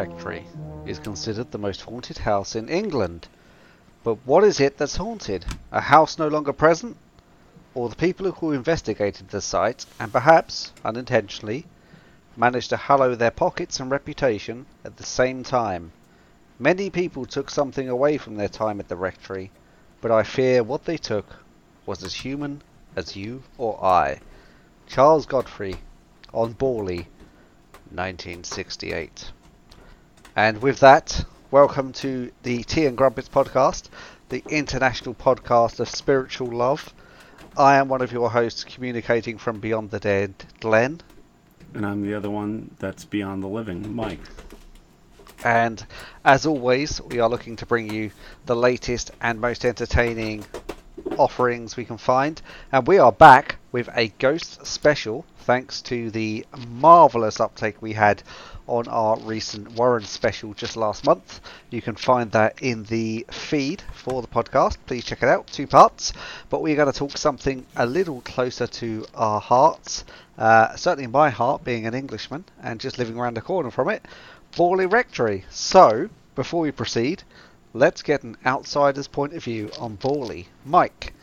Rectory is considered the most haunted house in England. But what is it that's haunted? A house no longer present? Or the people who investigated the site, and perhaps, unintentionally, managed to hallow their pockets and reputation at the same time? Many people took something away from their time at the rectory, but I fear what they took was as human as you or I. Charles Godfrey, on Borley, 1968. And with that, welcome to the Tea and Grumpets podcast, the international podcast of spiritual love. I am one of your hosts communicating from beyond the dead, Glenn. And I'm the other one that's beyond the living, Mike. And as always, we are looking to bring you the latest and most entertaining offerings we can find. And we are back with a ghost special thanks to the marvellous uptake we had on our recent Warren special just last month. You can find that in the feed for the podcast. Please check it out, two parts. But we're going to talk something a little closer to our hearts. Uh, certainly my heart, being an Englishman and just living around the corner from it, Borley Rectory. So, before we proceed, let's get an outsider's point of view on Borley. Mike,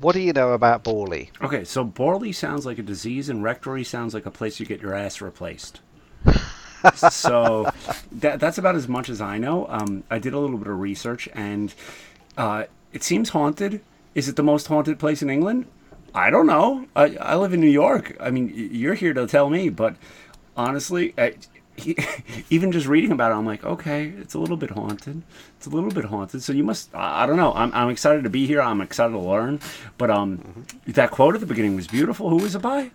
what do you know about Borley? Okay, so Borley sounds like a disease, and Rectory sounds like a place you get your ass replaced. so that, that's about as much as I know. Um, I did a little bit of research, and uh, it seems haunted. Is it the most haunted place in England? I don't know. I, I live in New York. I mean, you're here to tell me, but honestly, I, even just reading about it, I'm like, okay, it's a little bit haunted. It's a little bit haunted. So you must, I, I don't know. I'm, I'm excited to be here. I'm excited to learn. But um, mm-hmm. that quote at the beginning was beautiful. Who was it by?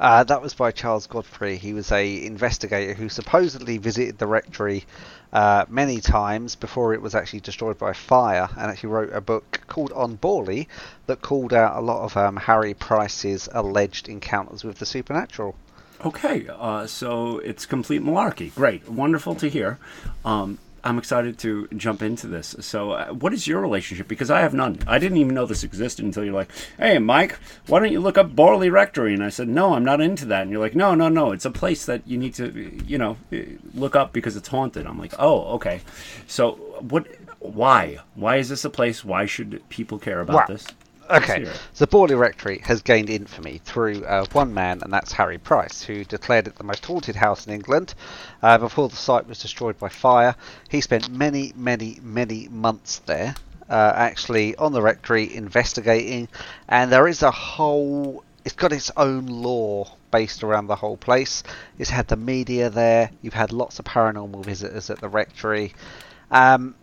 Uh, that was by Charles Godfrey. He was a investigator who supposedly visited the rectory uh, many times before it was actually destroyed by fire, and actually wrote a book called On Borley that called out a lot of um, Harry Price's alleged encounters with the supernatural. Okay, uh, so it's complete malarkey. Great, wonderful to hear. Um, I'm excited to jump into this. So, uh, what is your relationship? Because I have none. I didn't even know this existed until you're like, "Hey, Mike, why don't you look up Borley Rectory?" And I said, "No, I'm not into that." And you're like, "No, no, no. It's a place that you need to, you know, look up because it's haunted." I'm like, "Oh, okay." So, what? Why? Why is this a place? Why should people care about this? Okay, the Borley Rectory has gained infamy through uh, one man, and that's Harry Price, who declared it the most haunted house in England uh, before the site was destroyed by fire. He spent many, many, many months there, uh, actually on the rectory investigating, and there is a whole. It's got its own lore based around the whole place. It's had the media there. You've had lots of paranormal visitors at the rectory. Um,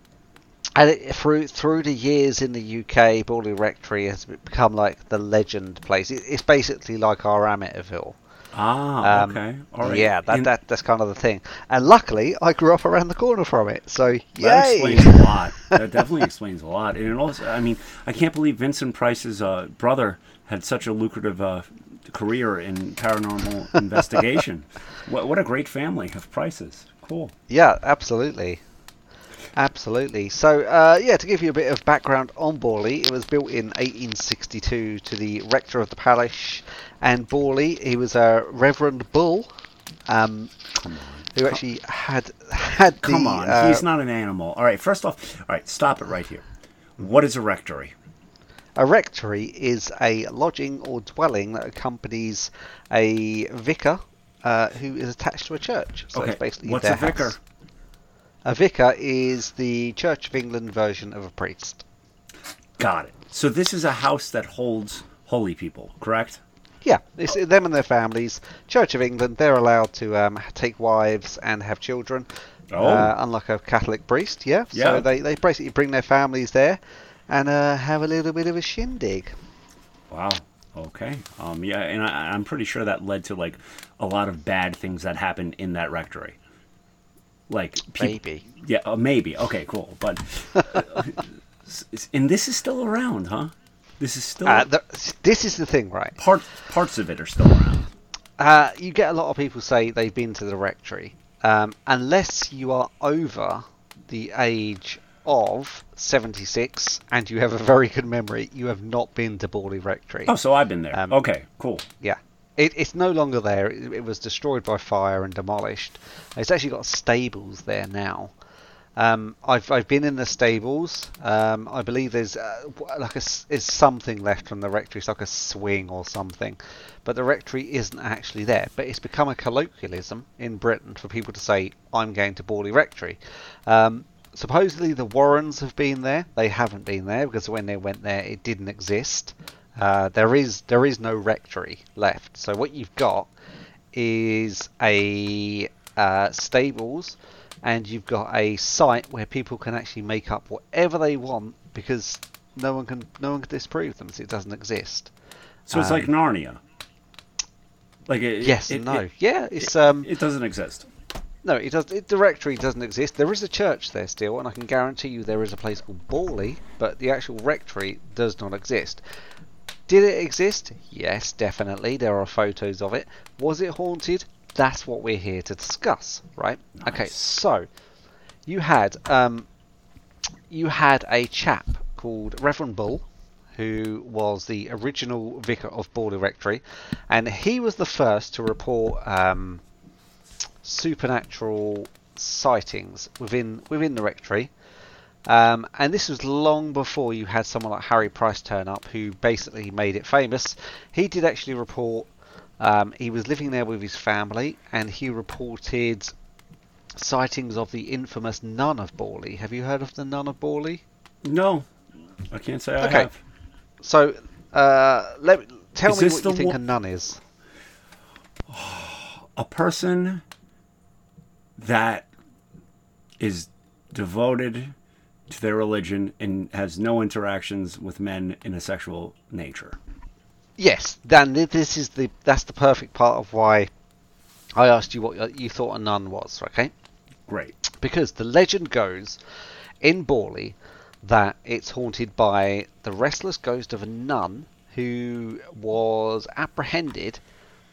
and it, through through the years in the UK, Borley Rectory has become like the legend place. It, it's basically like our Amityville. Ah, um, okay, all right. Yeah, that, in... that that's kind of the thing. And luckily, I grew up around the corner from it, so yay! That explains a lot. That definitely explains a lot. And it also, I mean, I can't believe Vincent Price's uh, brother had such a lucrative uh, career in paranormal investigation. What, what a great family of Prices. Cool. Yeah, absolutely. Absolutely. So, uh, yeah, to give you a bit of background on Borley, it was built in 1862 to the rector of the parish, and Borley, he was a Reverend Bull, um, who actually had had Come the, on, uh, he's not an animal. All right, first off, all right, stop it right here. What is a rectory? A rectory is a lodging or dwelling that accompanies a vicar uh, who is attached to a church. So okay. it's basically What's a vicar? House. A vicar is the Church of England version of a priest. Got it. So this is a house that holds holy people, correct? Yeah, it's them and their families. Church of England, they're allowed to um, take wives and have children. Oh. Uh, unlike a Catholic priest, yeah. yeah. So they, they basically bring their families there and uh, have a little bit of a shindig. Wow. Okay. Um. Yeah, and I, I'm pretty sure that led to like a lot of bad things that happened in that rectory. Like people, maybe. Yeah, uh, maybe. Okay, cool. But uh, and this is still around, huh? This is still. Uh, the, this is the thing, right? Part parts of it are still around. Uh, you get a lot of people say they've been to the rectory, um, unless you are over the age of 76 and you have a very good memory. You have not been to Borley Rectory. Oh, so I've been there. Um, okay, cool. Yeah. It, it's no longer there. It, it was destroyed by fire and demolished. It's actually got stables there now. Um, I've I've been in the stables. Um, I believe there's uh, like a is something left from the rectory. It's like a swing or something, but the rectory isn't actually there. But it's become a colloquialism in Britain for people to say, "I'm going to Borley Rectory." Um, supposedly the Warrens have been there. They haven't been there because when they went there, it didn't exist. Uh, there is there is no rectory left. So what you've got is a uh, stables, and you've got a site where people can actually make up whatever they want because no one can no one can disprove them. So it doesn't exist. So it's like Narnia. Like it, Yes it, and no. It, yeah, it's um it doesn't exist. no, it does. It, the rectory doesn't exist. There is a church there still, and I can guarantee you there is a place called Borley, but the actual rectory does not exist. Did it exist? Yes, definitely. There are photos of it. Was it haunted? That's what we're here to discuss, right? Okay, so you had um, you had a chap called Reverend Bull, who was the original vicar of Borley Rectory, and he was the first to report um, supernatural sightings within within the rectory. Um, and this was long before you had someone like Harry Price turn up, who basically made it famous. He did actually report. Um, he was living there with his family, and he reported sightings of the infamous Nun of Borley. Have you heard of the Nun of Borley? No, I can't say I Okay. have. So, uh, let tell Is me what you think a nun is. A person that is devoted to their religion and has no interactions with men in a sexual nature. Yes, Dan. This is the that's the perfect part of why I asked you what you thought a nun was. Okay. Great. because the legend goes in Borley that it's haunted by the restless ghost of a nun who was apprehended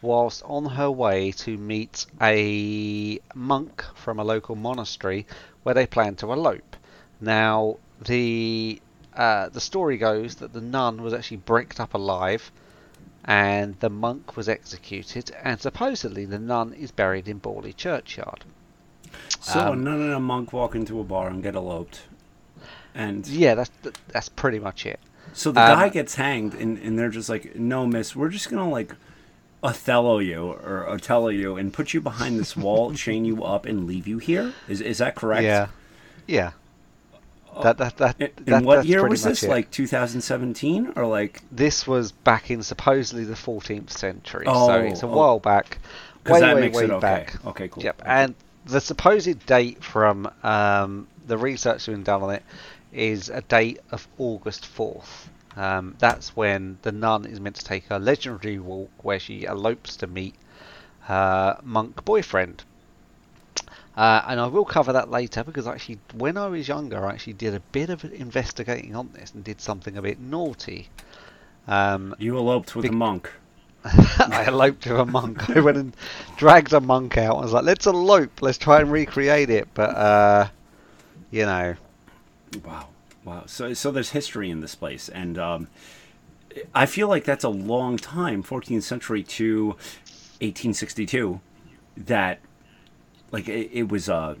whilst on her way to meet a monk from a local monastery where they planned to elope. Now the uh, the story goes that the nun was actually bricked up alive and the monk was executed and supposedly the nun is buried in Borley churchyard. So Um, nun and a monk walk into a bar and get eloped. And Yeah, that's that's pretty much it. so the um, guy gets hanged, and, and they're just like, no, miss, we're just going to like Othello you or Othello you and put you behind this wall, chain you up, and leave you here? Is, is that correct? Yeah, yeah. That that that. In, that what year was this? it. Like 2017 or like this was back in supposedly the 14th century, Oh, so it's a oh. while back, way way way okay. back. Okay, cool. Yep, Okay. and the supposed date from um, the research been done on it is a date of August 4th. Um, that's when the nun is meant to take her legendary walk where she elopes to meet her monk boyfriend. Uh, and I will cover that later because actually, when I was younger, I actually did a bit of investigating on this and did something a bit naughty. Um, you eloped with Big- a monk. I eloped with a monk. I went and dragged a monk out. I was like, let's elope. Let's try and recreate it. But, uh, you know, Wow, wow. So so there's history in this place, and um, I feel like that's a long time, 14th century to 1862. That like it, it was uh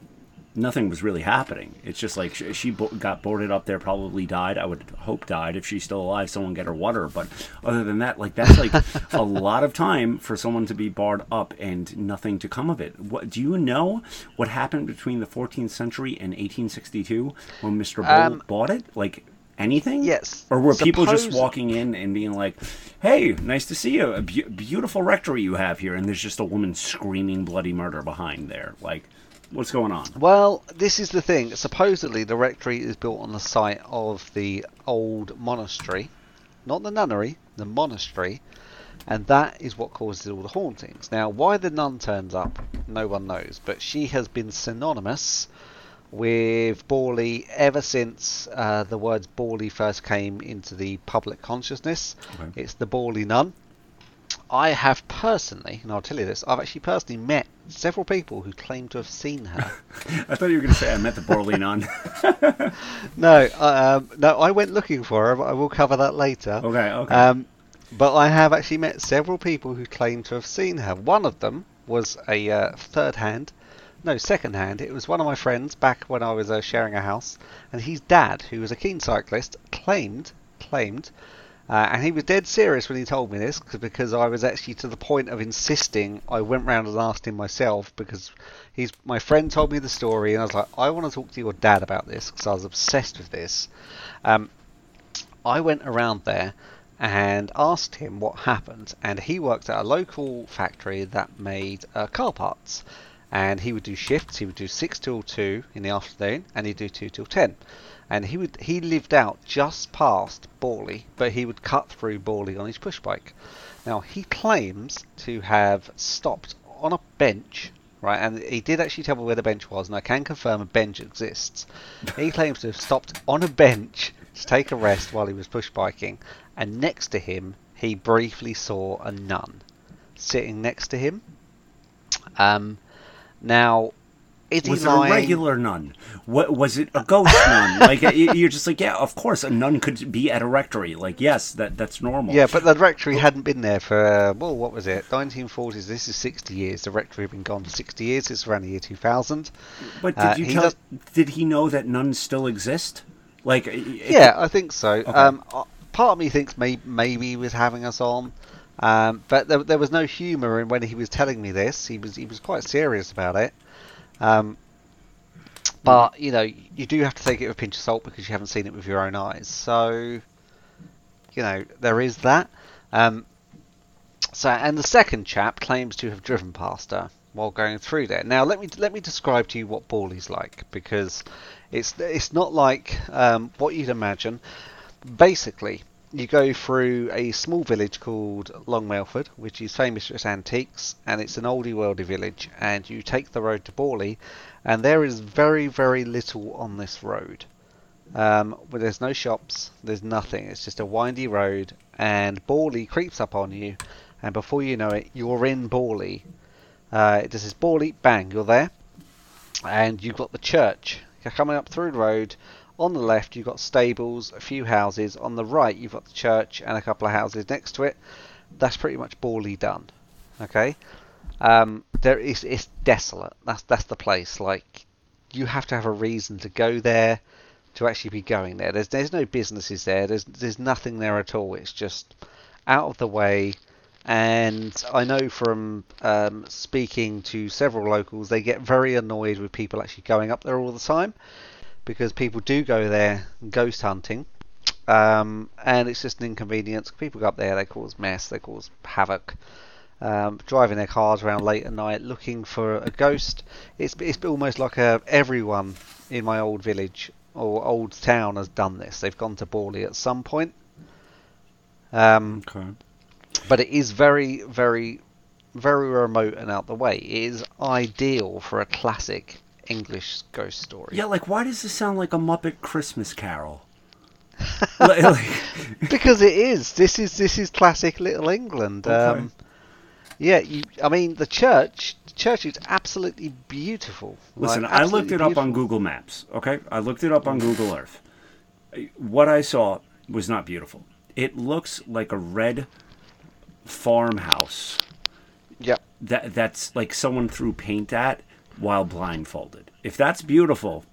nothing was really happening. It's just like she, she bo- got boarded up there, probably died. I would hope died if she's still alive. Someone get her water. But other than that, like that's like a lot of time for someone to be barred up and nothing to come of it. What do you know? What happened between the 14th century and 1862 when Mr. Bull Um, bought it? Like anything? Yes. Or were people just walking in and being like, "Hey, nice to see you. A beau- beautiful rectory you have here," and there's just a woman screaming bloody murder behind there. Like, what's going on? Well, this is the thing. Supposedly, the rectory is built on the site of the old monastery, not the nunnery, the monastery, and that is what causes all the hauntings. Now, why the nun turns up, no one knows, but she has been synonymous with Borley ever since uh, the words Borley first came into the public consciousness. Okay. It's the Borley nun. I have personally, and I'll tell you this, I've actually personally met several people who claim to have seen her. I thought you were going to say I met the Borley nun. No, um, no, I went looking for her, but I will cover that later. okay, okay. Um, but I have actually met several people who claim to have seen her. One of them was a uh, third hand, no, second hand. It was one of my friends back when I was uh, sharing a house, and his dad, who was a keen cyclist, claimed claimed uh, and he was dead serious when he told me this because I was actually to the point of insisting. I went round and asked him myself because he's my friend told me the story, and I was like, I want to talk to your dad about this because I was obsessed with this. Um, I went around there and asked him what happened, and he worked at a local factory that made uh, car parts. And he would do shifts. He would do six till two in the afternoon, and he'd do two till ten and he would he lived out just past Borley, but he would cut through Borley on his push bike. Now he claims to have stopped on a bench, right? And he did actually tell me where the bench was, and I can confirm a bench exists. He claims to have stopped on a bench to take a rest while he was push biking, and next to him he briefly saw a nun sitting next to him. Um, now is was it lying? a regular nun? What was it? A ghost nun? Like you're just like, yeah, of course, a nun could be at a rectory. Like, yes, that that's normal. Yeah, but the rectory hadn't been there for uh, well, what was it? 1940s. This is 60 years. The rectory had been gone for 60 years. It's around the year 2000. But did uh, you tell? Does... Did he know that nuns still exist? Like, yeah, I think so. Okay. Um, uh, part of me thinks maybe, maybe he was having us on. Um, but there, there was no humour in when he was telling me this. He was he was quite serious about it. Um, but you know, you do have to take it with a pinch of salt because you haven't seen it with your own eyes. So, you know, there is that. Um, so, and the second chap claims to have driven past her while going through there. Now, let me let me describe to you what Borley's like because it's it's not like um, what you'd imagine. Basically, you go through a small village called Long Melford, which is famous for its antiques, and it's an oldie worldy village. And you take the road to Borley, and there is very, very little on this road. Um, but there's no shops, there's nothing. It's just a windy road, and Borley creeps up on you, and before you know it, you're in Borley. Uh, it says Borley, bang, you're there, and you've got the church. You're coming up through the road on the left, you've got stables, a few houses. On the right, you've got the church and a couple of houses next to it. That's pretty much Borley done. Okay, um, there is it's desolate. That's that's the place. Like you have to have a reason to go there, to actually be going there. There's there's no businesses there. There's there's nothing there at all. It's just out of the way. And I know from um, speaking to several locals, they get very annoyed with people actually going up there all the time because people do go there ghost hunting, um, and it's just an inconvenience. People go up there, they cause mess, they cause havoc. Um, driving their cars around late at night looking for a ghost. It's it's almost like a, everyone in my old village or old town has done this. They've gone to Borley at some point. Um, okay. But it is very, very, very remote and out the way. It is ideal for a classic English ghost story. Yeah, like why does this sound like a Muppet Christmas Carol? because it is. This is this is classic Little England. Okay. Um, yeah, you, I mean the church. The church is absolutely beautiful. Listen, like, absolutely I looked it beautiful. up on Google Maps. Okay, I looked it up on Google Earth. What I saw was not beautiful. It looks like a red farmhouse. Yep. That that's like someone threw paint at while blindfolded. If that's beautiful,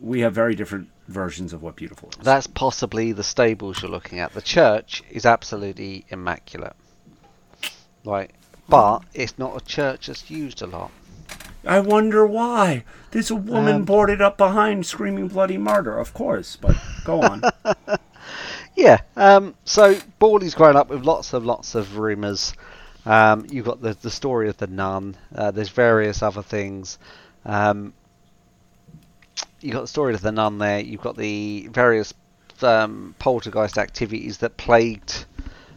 we have very different versions of what beautiful is. That's possibly the stables you're looking at. The church is absolutely immaculate. Right. But it's not a church that's used a lot. I wonder why. There's a woman um, boarded up behind screaming bloody murder, of course, but go on. yeah, um, so Borley's grown up with lots and lots of rumours um, you've got the the story of the nun. Uh, there's various other things. Um, you've got the story of the nun there. You've got the various um, poltergeist activities that plagued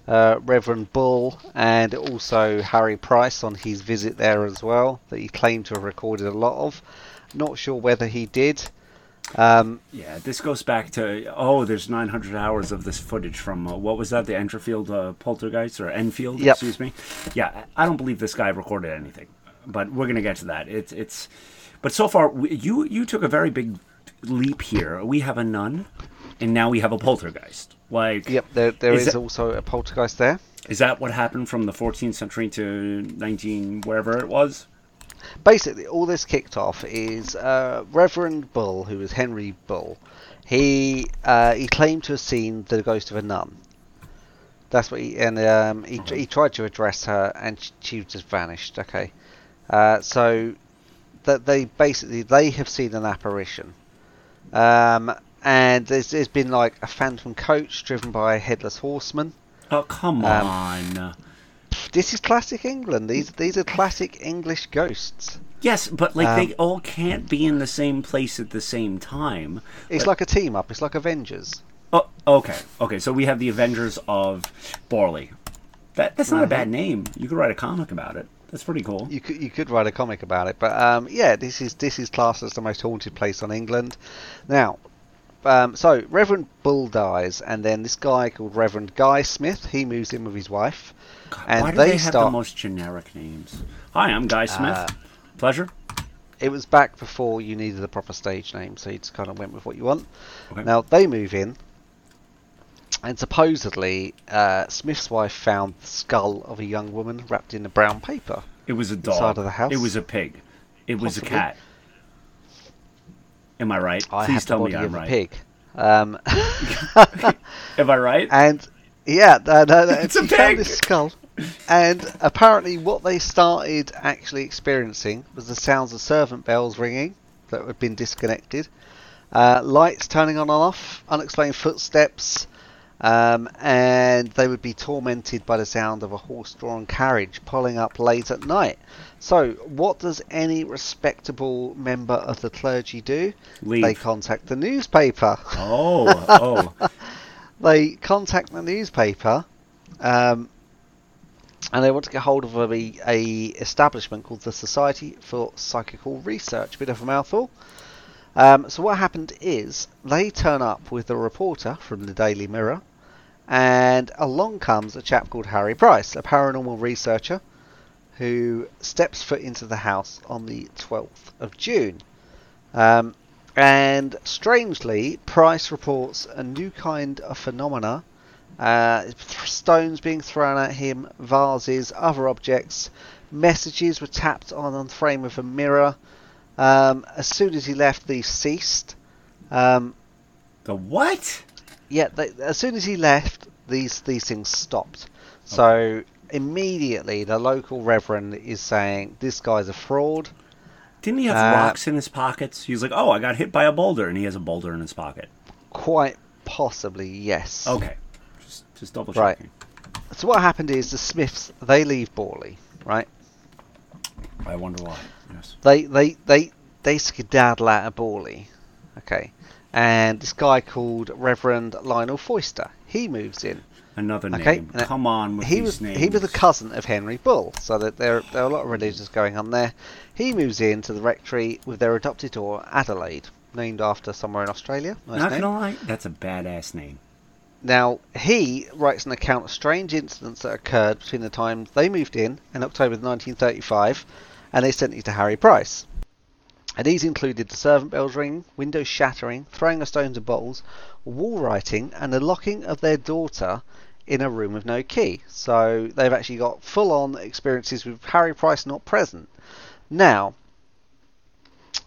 uh, Reverend Bull and also Harry Price on his visit there as well, that he claimed to have recorded a lot of. Not sure whether he did. Um, yeah, this goes back to oh, there's 900 hours of this footage from uh, what was that? The Enfield uh, Poltergeist or Enfield? Yep. Excuse me. Yeah, I don't believe this guy recorded anything, but we're gonna get to that. It's it's, but so far you you took a very big leap here. We have a nun, and now we have a poltergeist. Like, Yep, there there Is is, that- also a poltergeist there. is that what happened from the 14th century to 19 wherever it was? Basically, all this kicked off is uh, Reverend Bull, who was Henry Bull. He uh, he claimed to have seen the ghost of a nun. That's what he and um, he he tried to address her, and sh- she just vanished. Okay, uh, so that they basically they have seen an apparition, um, and there's there's been like a phantom coach driven by a headless horseman. Oh, come Um, on. This is classic England. These these are classic English ghosts. Yes, but like um, they all can't be in the same place at the same time. It's like a team up. It's like Avengers. Oh, okay, okay. So we have the Avengers of Borley. That that's not a bad name. You could write a comic about it. That's pretty cool. You could you could write a comic about it, but um, yeah, this is this is classed as the most haunted place on England. Now, um, so Reverend Bull dies, and then this guy called Reverend Guy Smith he moves in with his wife, and Why do they, they, have the start. most generic names? Hi, I'm Guy Smith. Uh, Pleasure. It was back before you needed a proper stage name, so you just kind of went with what you want. Okay. Now they move in, and supposedly uh, Smith's wife found the skull of a young woman wrapped in a brown paper. It was a dog. inside of the house? It was a pig. It was a cat. Am I right? I Please have the tell me I'm of a right. pig. Um, Am I right? and yeah, no, no, no, It's a he found pig! this skull. And apparently, what they started actually experiencing was the sounds of servant bells ringing that had been disconnected, uh, lights turning on and off, unexplained footsteps, um, and they would be tormented by the sound of a horse-drawn carriage pulling up late at night. So, what does any respectable member of the clergy do? Leave. They contact the newspaper. Oh, oh. they contact the newspaper um, and they want to get hold of a, a establishment called the Society for Psychical Research. Bit of a mouthful. Um, so what happened is they turn up with a reporter from the Daily Mirror, and along comes a chap called Harry Price, a paranormal researcher, who steps foot into the house on the 12th of June. Um, and strangely, Price reports a new kind of phenomena. Uh, stones being thrown at him, vases, other objects, messages were tapped on on the frame of a mirror. Um, as soon as he left, these ceased. Um, the what? yeah, they, as soon as he left, these these things stopped. So immediately, the local reverend is saying this guy's a fraud. Didn't he have Uh, rocks in his pockets? He's like, "Oh, I got hit by a boulder," and he has a boulder in his pocket. Quite possibly, yes. Okay, just just double checking. Right. So what happened is the Smiths they leave Borley, right? I wonder why. Yes. They they they they skedaddle out of Borley, okay. And this guy called Reverend Lionel Foyster, he moves in. Another Okay, name. and Come on with he was names. he was a cousin of Henry Bull, so that there there are a lot of religions going on there. He moves into the rectory with their adopted daughter Adelaide, named after somewhere in Australia. Nice Not name. gonna lie, that's a badass name. Now, he writes an account of strange incidents that occurred between the time they moved in in October 1935 and they sent these to Harry Price. And these included the servant bells ringing, windows shattering, throwing of stones and bottles, wall writing, and the locking of their daughter in a room with no key. So they've actually got full on experiences with Harry Price not present. Now,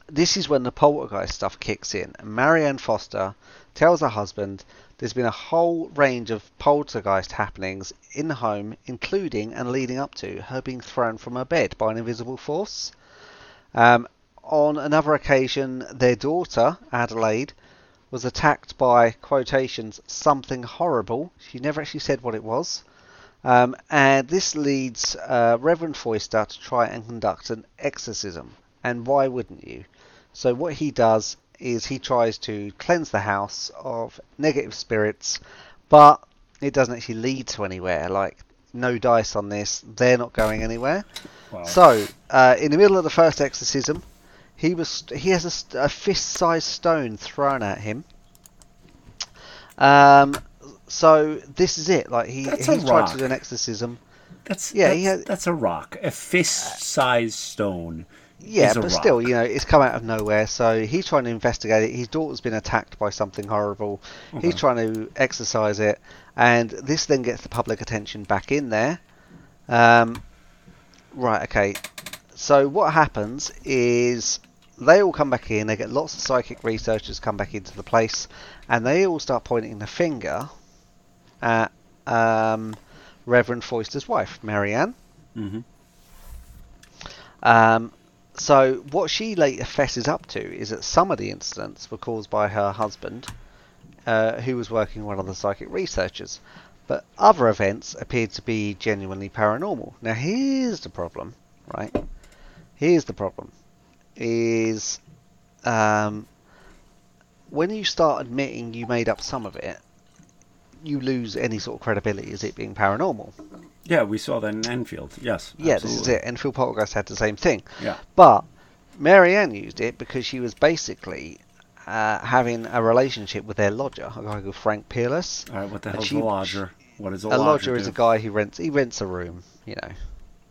this is when the poltergeist stuff kicks in. Marianne Foster tells her husband there's been a whole range of poltergeist happenings in the home, including and leading up to her being thrown from her bed by an invisible force. Um, on another occasion, their daughter, Adelaide, was attacked by quotations something horrible. She never actually said what it was. Um, and this leads uh, Reverend Foyster to try and conduct an exorcism. And why wouldn't you? So what he does is he tries to cleanse the house of negative spirits, but it doesn't actually lead to anywhere. Like no dice on this; they're not going anywhere. Wow. So uh, in the middle of the first exorcism, he was he has a, a fist-sized stone thrown at him. Um, so this is it. Like he That's he's tried to do an exorcism. That's Yeah, that's, he had- that's a rock, a fist-sized stone. Yeah, but still, you know, it's come out of nowhere. So he's trying to investigate it. His daughter's been attacked by something horrible. Okay. He's trying to exercise it, and this then gets the public attention back in there. Um, right. Okay. So what happens is they all come back in. They get lots of psychic researchers come back into the place, and they all start pointing the finger at um, Reverend Foyster's wife, Marianne. hmm Um, so what she later fesses up to is that some of the incidents were caused by her husband, uh, who was working with one of the psychic researchers, but other events appeared to be genuinely paranormal. Now here's the problem, right? Here's the problem: is um, when you start admitting you made up some of it, you lose any sort of credibility as it being paranormal. Yeah, we saw that in Enfield. Yes. Yeah, this is it. Enfield Poltergeist had the same thing. Yeah. But Marianne used it because she was basically uh, having a relationship with their lodger, a guy called Frank Peerless. All right. What the hell's she- a lodger? What is a, A lodger A lodger? is a guy who rents he rents a room, you know,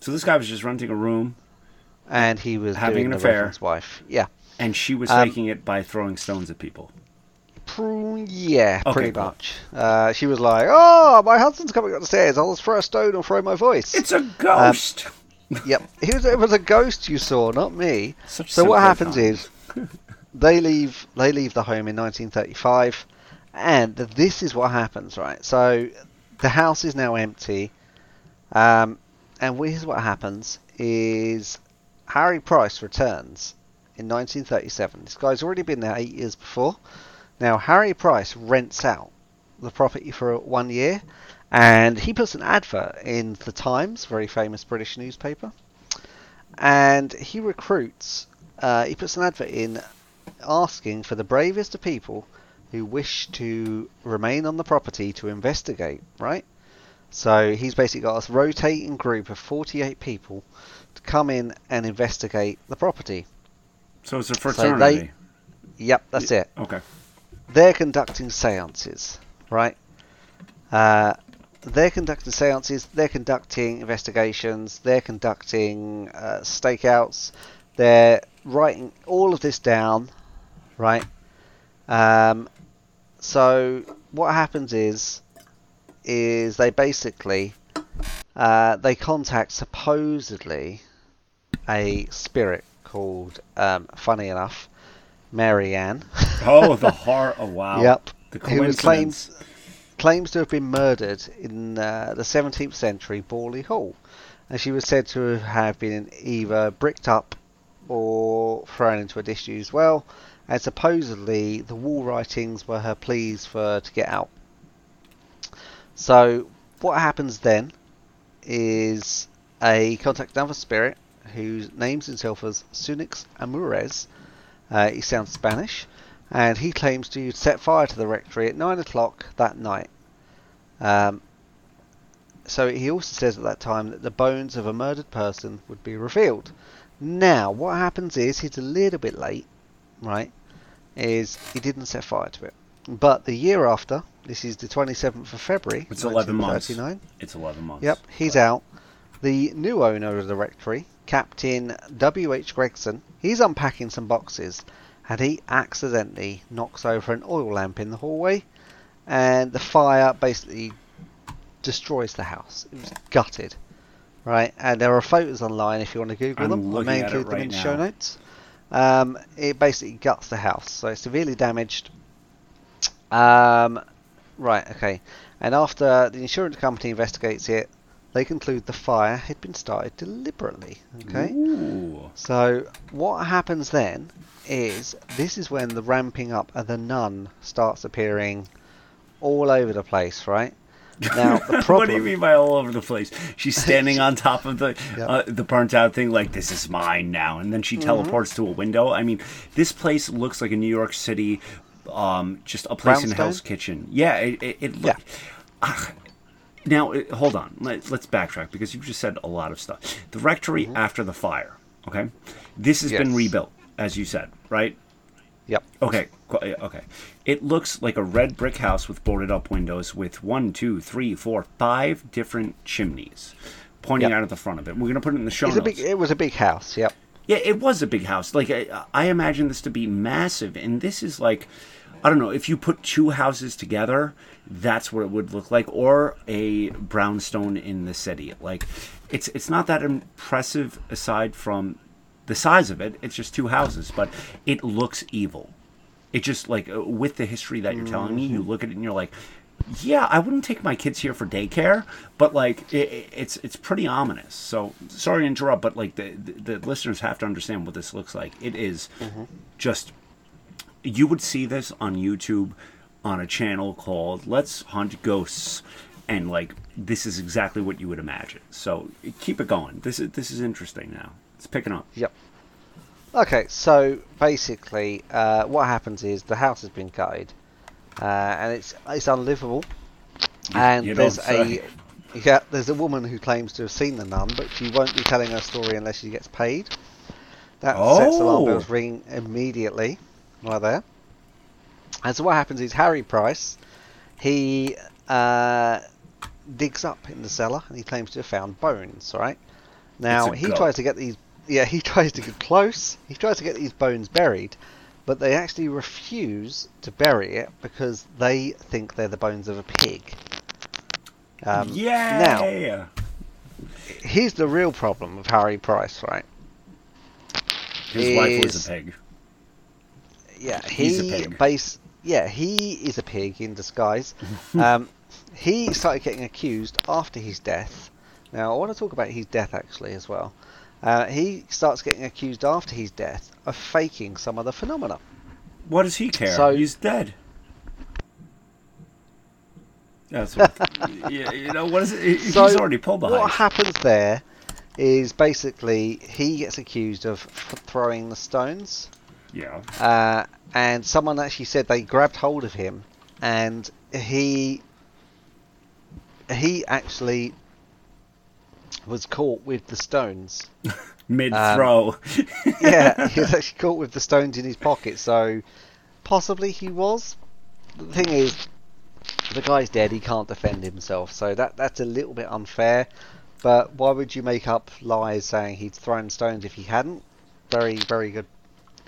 So this guy was just renting a room, and he was Having an affair. His wife. Yeah, and she was Um, faking it by throwing stones at people. Yeah, Okay, pretty cool. much. Uh, she was like, "Oh, my husband's coming up the stairs. I'll throw a stone or throw my voice." It's a ghost. yep, it was, it was a ghost you saw, not me. Such So what happens times. is they leave they leave the home in 1935 and this is what happens right so the house is now empty um, and here's what happens is Harry Price returns in 1937 this guy's already been there eight years before now Harry Price rents out the property for one year and he puts an advert in the Times very famous British newspaper and he recruits uh, he puts an advert in asking for the bravest of people who wish to remain on the property to investigate, right? So he's basically got a rotating group of 48 people to come in and investigate the property. So it's a they- fraternity. Yep, that's it. okay. They're conducting seances, right? Uh, they're conducting seances, they're conducting investigations, they're conducting uh, stakeouts, they're writing all of this down, right? Um, so what happens is, is they basically uh, they contact supposedly a spirit called, um, funny enough, Mary Ann. Oh, the horror! Oh, wow. Yep. The Who claims claims to have been murdered in uh, the 17th century Borley Hall, and she was said to have been either bricked up or thrown into a disused well. And supposedly the wall writings were her pleas for to get out. So what happens then is a contact another spirit who names himself as Sunex Amures. Uh, he sounds Spanish, and he claims to set fire to the rectory at nine o'clock that night. Um, so he also says at that time that the bones of a murdered person would be revealed. Now, what happens is he's a little bit late, right? Is he didn't set fire to it, but the year after, this is the 27th of February, It's 11 months. It's 11 months. Yep, he's out. The new owner of the rectory, Captain W.H. Gregson, he's unpacking some boxes and he accidentally knocks over an oil lamp in the hallway and the fire basically destroys the house. It was gutted. Right, and there are photos online if you want to Google I'm them. I may include them right in the show notes. Um, it basically guts the house, so it's severely damaged. Um, right, okay. And after the insurance company investigates it, they conclude the fire had been started deliberately. Okay. Ooh. So what happens then is this is when the ramping up of the nun starts appearing all over the place, right? Now the what do you mean by all over the place? She's standing on top of the Yep. uh, the burnt out thing, like this is mine now, and then she Mm-hmm. teleports to a window. I mean, this place looks like a New York City, um, just a place in Hell's Kitchen. Yeah, it, it, it Yeah. look. Now, it, hold on. Let, let's backtrack because you've just said a lot of stuff. The rectory after the fire. Okay, this has been Mm-hmm. Rebuilt, as you said, right? Yep. Okay, okay. It looks like a red brick house with boarded up windows with one, two, three, four, five different chimneys pointing Yep. out at the front of it. We're gonna put it in the show It's a notes. big. It was a big house. Yep. Yeah, it was a big house. Like I, I imagine this to be massive, and this is like, I don't know, if you put two houses together, that's what it would look like, or a brownstone in the city. Like, it's it's not that impressive aside from the size of it. It's just two houses, but it looks evil. It just like uh, with the history that you're telling me, you look at it and you're like, yeah, I wouldn't take my kids here for daycare, but like it, it's it's pretty ominous. So sorry to interrupt, but like the, the, the listeners have to understand what this looks like. It is just you would see this on YouTube on a channel called Let's Hunt Ghosts, and like this is exactly what you would imagine. So keep it going. This is this is interesting now. It's picking up. Yep. Okay, so basically, uh, what happens is the house has been gutted, uh, and it's it's unlivable. And you there's a yeah, there's a woman who claims to have seen the nun, but she won't be telling her story unless she gets paid. That sets alarm Oh. bells ring immediately, right there. And so what happens is Harry Price, he uh, digs up in the cellar and he claims to have found bones. Right now, he goat. tries to get these. Yeah, he tries to get close. He tries to get these bones buried, but they actually refuse to bury it because they think they're the bones of a pig. Um, Now, here's the real problem of Harry Price, right? His wife was a pig. Yeah, He's a he pig. base. Yeah, he is a pig in disguise. um, he started getting accused after his death. Now, I want to talk about his death actually as well. Uh, he starts getting accused after his death of faking some of the phenomena. What does he care? So- He's dead. That's what. yeah, you know what is it? He- He's So, already pulled the What happens there is basically he gets accused of throwing the stones. Yeah. uh, and someone actually said they grabbed hold of him, and he he actually was caught with the stones. Mid throw. yeah, he was actually caught with the stones in his pocket. So possibly he was. The thing is, the guy's dead. He can't defend himself. So that that's a little bit unfair. But why would you make up lies saying he'd thrown stones if he hadn't? Very very good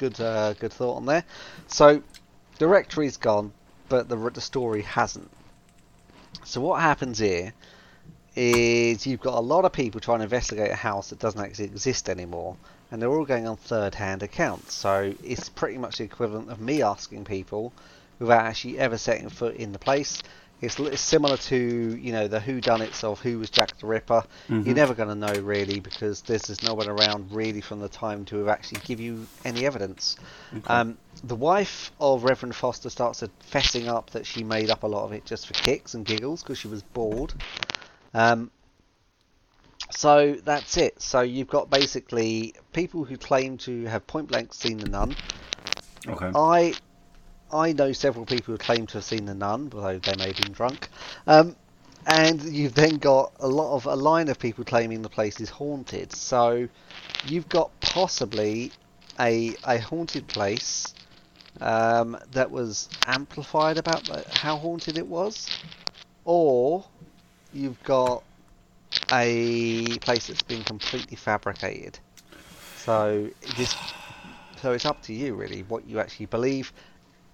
good uh, good thought on there. So the rectory's gone, but the the story hasn't. So what happens here is you've got a lot of people trying to investigate a house that doesn't actually exist anymore, and they're all going on third-hand accounts. So it's pretty much the equivalent of me asking people without actually ever setting foot in the place. It's, it's similar to you know the who done it of who was Jack the Ripper. You're never going to know really because there's just no one around really from the time to have actually give you any evidence. Um, the wife of Reverend Foster starts fessing up that she made up a lot of it just for kicks and giggles because she was bored. Um, so that's it. So you've got basically people who claim to have point blank seen the nun. Okay. I I know several people who claim to have seen the nun, although they may have been drunk. Um, and you've then got a lot of a line of people claiming the place is haunted. So you've got possibly a a haunted place um, that was amplified about how haunted it was, or you've got a place that's been completely fabricated. So so it's up to you really what you actually believe.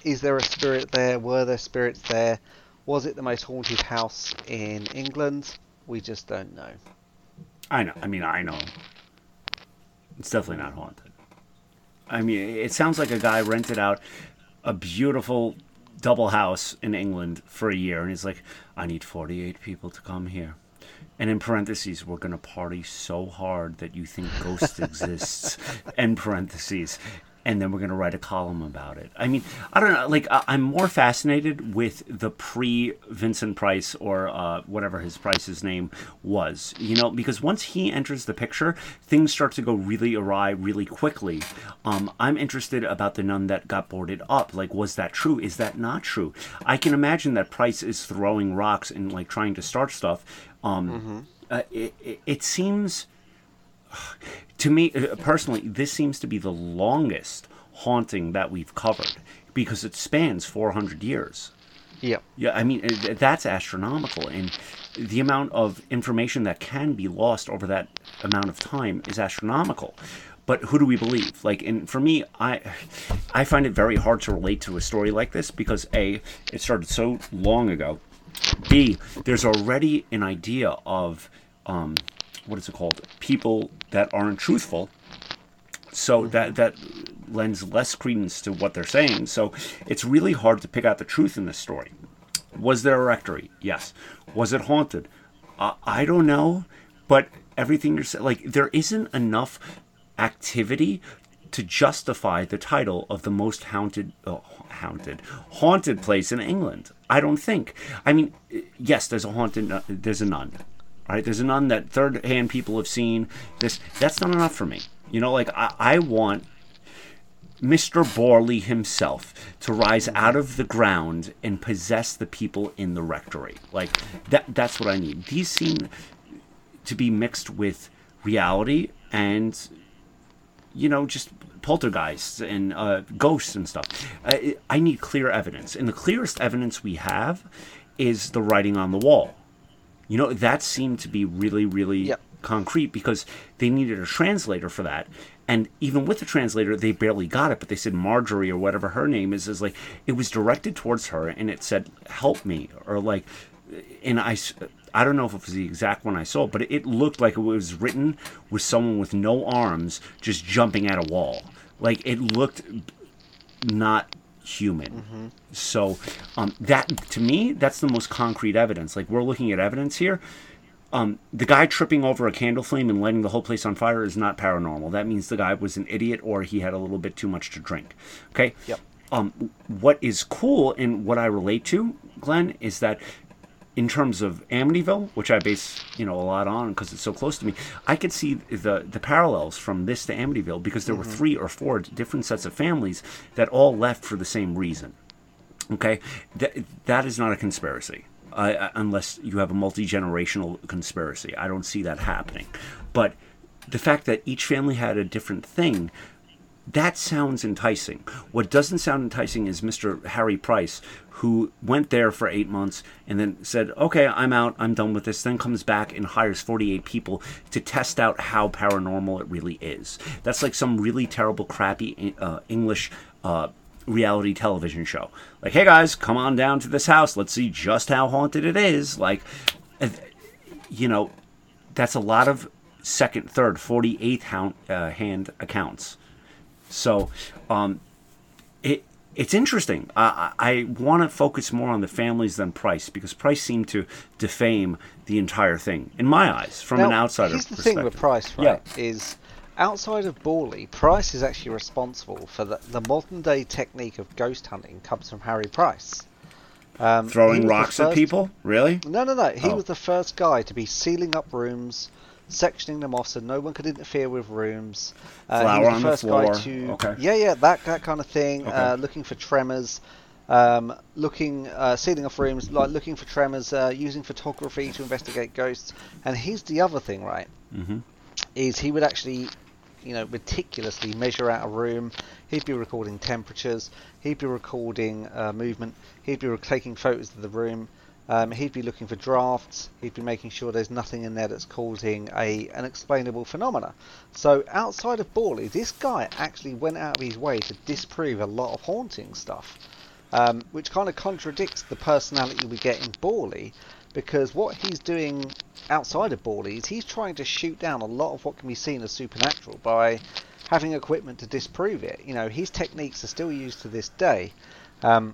Is there a spirit there? Were there spirits there? Was it the most haunted house in England? We just don't know. I know. I mean, I know. It's definitely not haunted. I mean, it sounds like a guy rented out a beautiful double house in England for a year, and he's like, I need 48 people to come here. And in parentheses, we're going to party so hard that you think ghost exists. End parentheses. And then we're going to write a column about it. I mean, I don't know. Like, I- I'm more fascinated with the pre Vincent Price or uh, whatever his Price's name was, you know, because once he enters the picture, things start to go really awry really quickly. Um, I'm interested about the nun that got boarded up. Like, was that true? Is that not true? I can imagine that Price is throwing rocks and like trying to start stuff. Um, uh, it, it, it seems to me uh, personally, this seems to be the longest haunting that we've covered because it spans 400 years. Yep. Yeah, I mean that's astronomical, and the amount of information that can be lost over that amount of time is astronomical. but who do we believe? Like, and for me, I I find it very hard to relate to a story like this because a it started so long ago. B there's already an idea of um, what is it called? People that aren't truthful. So that that lends less credence to what they're saying. So it's really hard to pick out the truth in this story. Was there a rectory? Yes. Was it haunted? Uh, I don't know, but everything you're saying, like there isn't enough activity to justify the title of the most haunted, uh, haunted, haunted place in England. I don't think. I mean, yes, there's a haunted, uh, there's a nun, right? There's nun that third-hand people have seen. This that's not enough for me. You know, like I, I want Mr. Borley himself to rise out of the ground and possess the people in the rectory. Like that that's what I need. These seem to be mixed with reality and you know just poltergeists and uh, ghosts and stuff. I, I need clear evidence, and the clearest evidence we have is the writing on the wall. You know that seemed to be really, really Yep. concrete because they needed a translator for that. And even with the translator, they barely got it. But they said Marjorie or whatever her name is is like it was directed towards her, and it said "Help me" or like, and I, I don't know if it was the exact one I saw, but it looked like it was written with someone with no arms just jumping at a wall. Like it looked not human. So um, that to me, that's the most concrete evidence. Like we're looking at evidence here. Um, the guy tripping over a candle flame and lighting the whole place on fire is not paranormal. That means the guy was an idiot or he had a little bit too much to drink. Okay. Yep. Um, what is cool and what I relate to, Glenn, is that in terms of Amityville, which I base you know a lot on because it's so close to me, I could see the the parallels from this to Amityville because there were three or four different sets of families that all left for the same reason. Okay, that that is not a conspiracy. Uh, unless you have a multi generational conspiracy, I don't see that happening. But the fact that each family had a different thing that sounds enticing. What doesn't sound enticing is Mr. Harry Price, who went there for eight months and then said, Okay, I'm out, I'm done with this, then comes back and hires 48 people to test out how paranormal it really is. That's like some really terrible, crappy uh, English. Uh, reality television show like hey guys come on down to this house let's see just how haunted it is like uh, you know that's a lot of second third 48th hound, uh, hand accounts so, um, it it's interesting. I, I I want to focus more on the families than Price because Price seemed to defame the entire thing in my eyes from an Now, outsider Here's the perspective. thing with Price, Yeah. right? Is outside of Borley, Price is actually responsible for the, the modern day technique of ghost hunting comes from Harry Price. Um, Throwing rocks at people, really? No, no, no. He Oh. was the first guy to be sealing up rooms, sectioning them off so no one could interfere with rooms. Uh, he was on the the first guy to, Okay. yeah, yeah, that that kind of thing. Okay. Uh, looking for tremors, um, looking, uh, sealing off rooms, like looking for tremors, uh, using photography to investigate ghosts. And here's the other thing, right? Mhm. Is he would actually, you know, meticulously measure out a room. He'd be recording temperatures. He'd be recording uh, movement. He'd be taking photos of the room. Um, he'd be looking for drafts. He'd be making sure there's nothing in there that's causing a unexplainable phenomena. So outside of Borley, this guy actually went out of his way to disprove a lot of haunting stuff, um, which kind of contradicts the personality we get in Borley, because what he's doing outside of Borley is he's trying to shoot down a lot of what can be seen as supernatural by having equipment to disprove it. You know, his techniques are still used to this day. Um,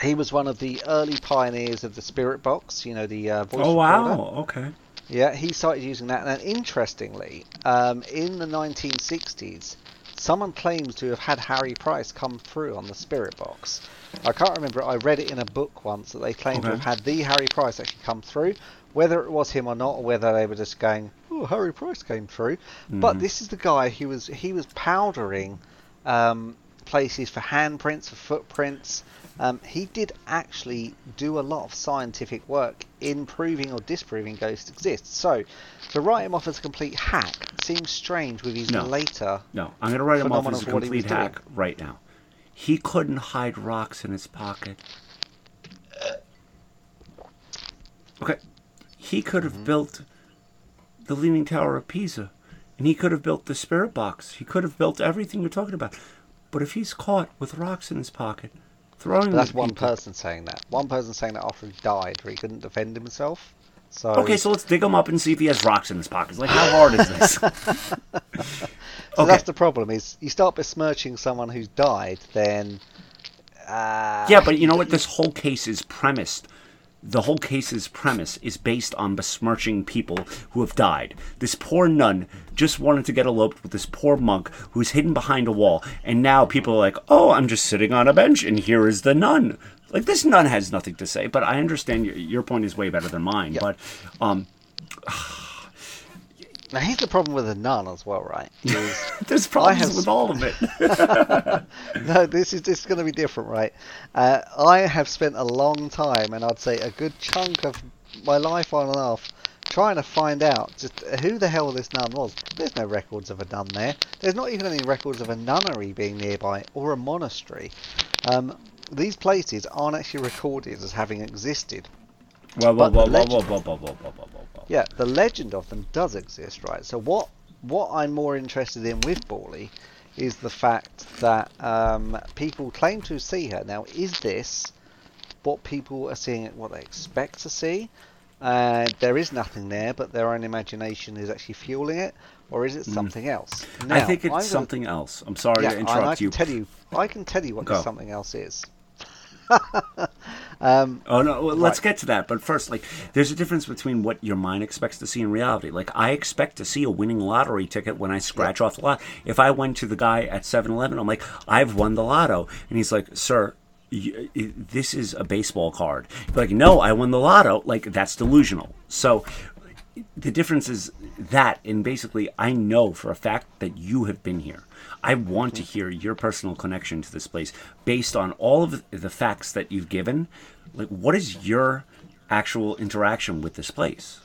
he was one of the early pioneers of the spirit box, you know, the uh, voice Oh recorder. wow, okay. Yeah, he started using that, and interestingly, um, in the 1960s, someone claims to have had Harry Price come through on the Spirit Box. I can't remember. I read it in a book once that they claimed to have had the Harry Price actually come through. Whether it was him or not, or whether they were just going, "Oh, Harry Price came through," but Mhm. this is the guy who was he was powdering um, places for handprints, for footprints. Um, he did actually do a lot of scientific work in proving or disproving ghosts exist. So, to write him off as a complete hack seems strange with his No. later. No, I'm going to write him off as a for what he was complete hack right now. He couldn't hide rocks in his pocket. Okay. He could have Mm-hmm. built the Leaning Tower of Pisa and he could have built the spirit box. He could have built everything you're talking about. But if he's caught with rocks in his pocket, throwing But that's one people- person saying that. One person saying that after he died, where he couldn't defend himself. So Okay, so let's dig him up and see if he has rocks in his pockets. Like, how hard is this? So Okay. that's the problem. Is you start besmirching someone who's died, then uh, Yeah, but you know what? This whole case is premised. The whole case's premise is based on besmirching people who have died. This poor nun just wanted to get eloped with this poor monk who's hidden behind a wall, and now people are like, "Oh, I'm just sitting on a bench, and here is the nun." Like this nun has nothing to say, but I understand your, your point is way better than mine. Yeah. But um, Now here's the problem with a nun as well, right? Is there's problems have- with all of it. no, this is this is going to be different, right? Uh, I have spent a long time, and I'd say a good chunk of my life on and off, trying to find out just who the hell this nun was. There's no records of a nun there. There's not even any records of a nunnery being nearby or a monastery. Um, these places aren't actually recorded as having existed. Yeah, the legend of them does exist, right? So what what I'm more interested in with Borley is the fact that um, people claim to see her. Now, is this what people are seeing? What they expect to see? Uh, there is nothing there, but their own imagination is actually fueling it, or is it something else? Hmm. I think it's gonna- something else. I'm sorry Yeah, to and I interrupt can you. tell you. I can tell you what this something else is. um, Oh no, well, let's Right. get to that. But first, like, there's a difference between what your mind expects to see in reality. Like, I expect to see a winning lottery ticket when I scratch off the lot. If I went to the guy at 7-Eleven, I'm like, I've won the lotto, and he's like, Sir, y- y- this is a baseball card. Like, no, I won the lotto. Like, that's delusional. So. The difference is that, and basically, I know for a fact that you have been here. I want to hear your personal connection to this place based on all of the facts that you've given. Like, what is your actual interaction with this place?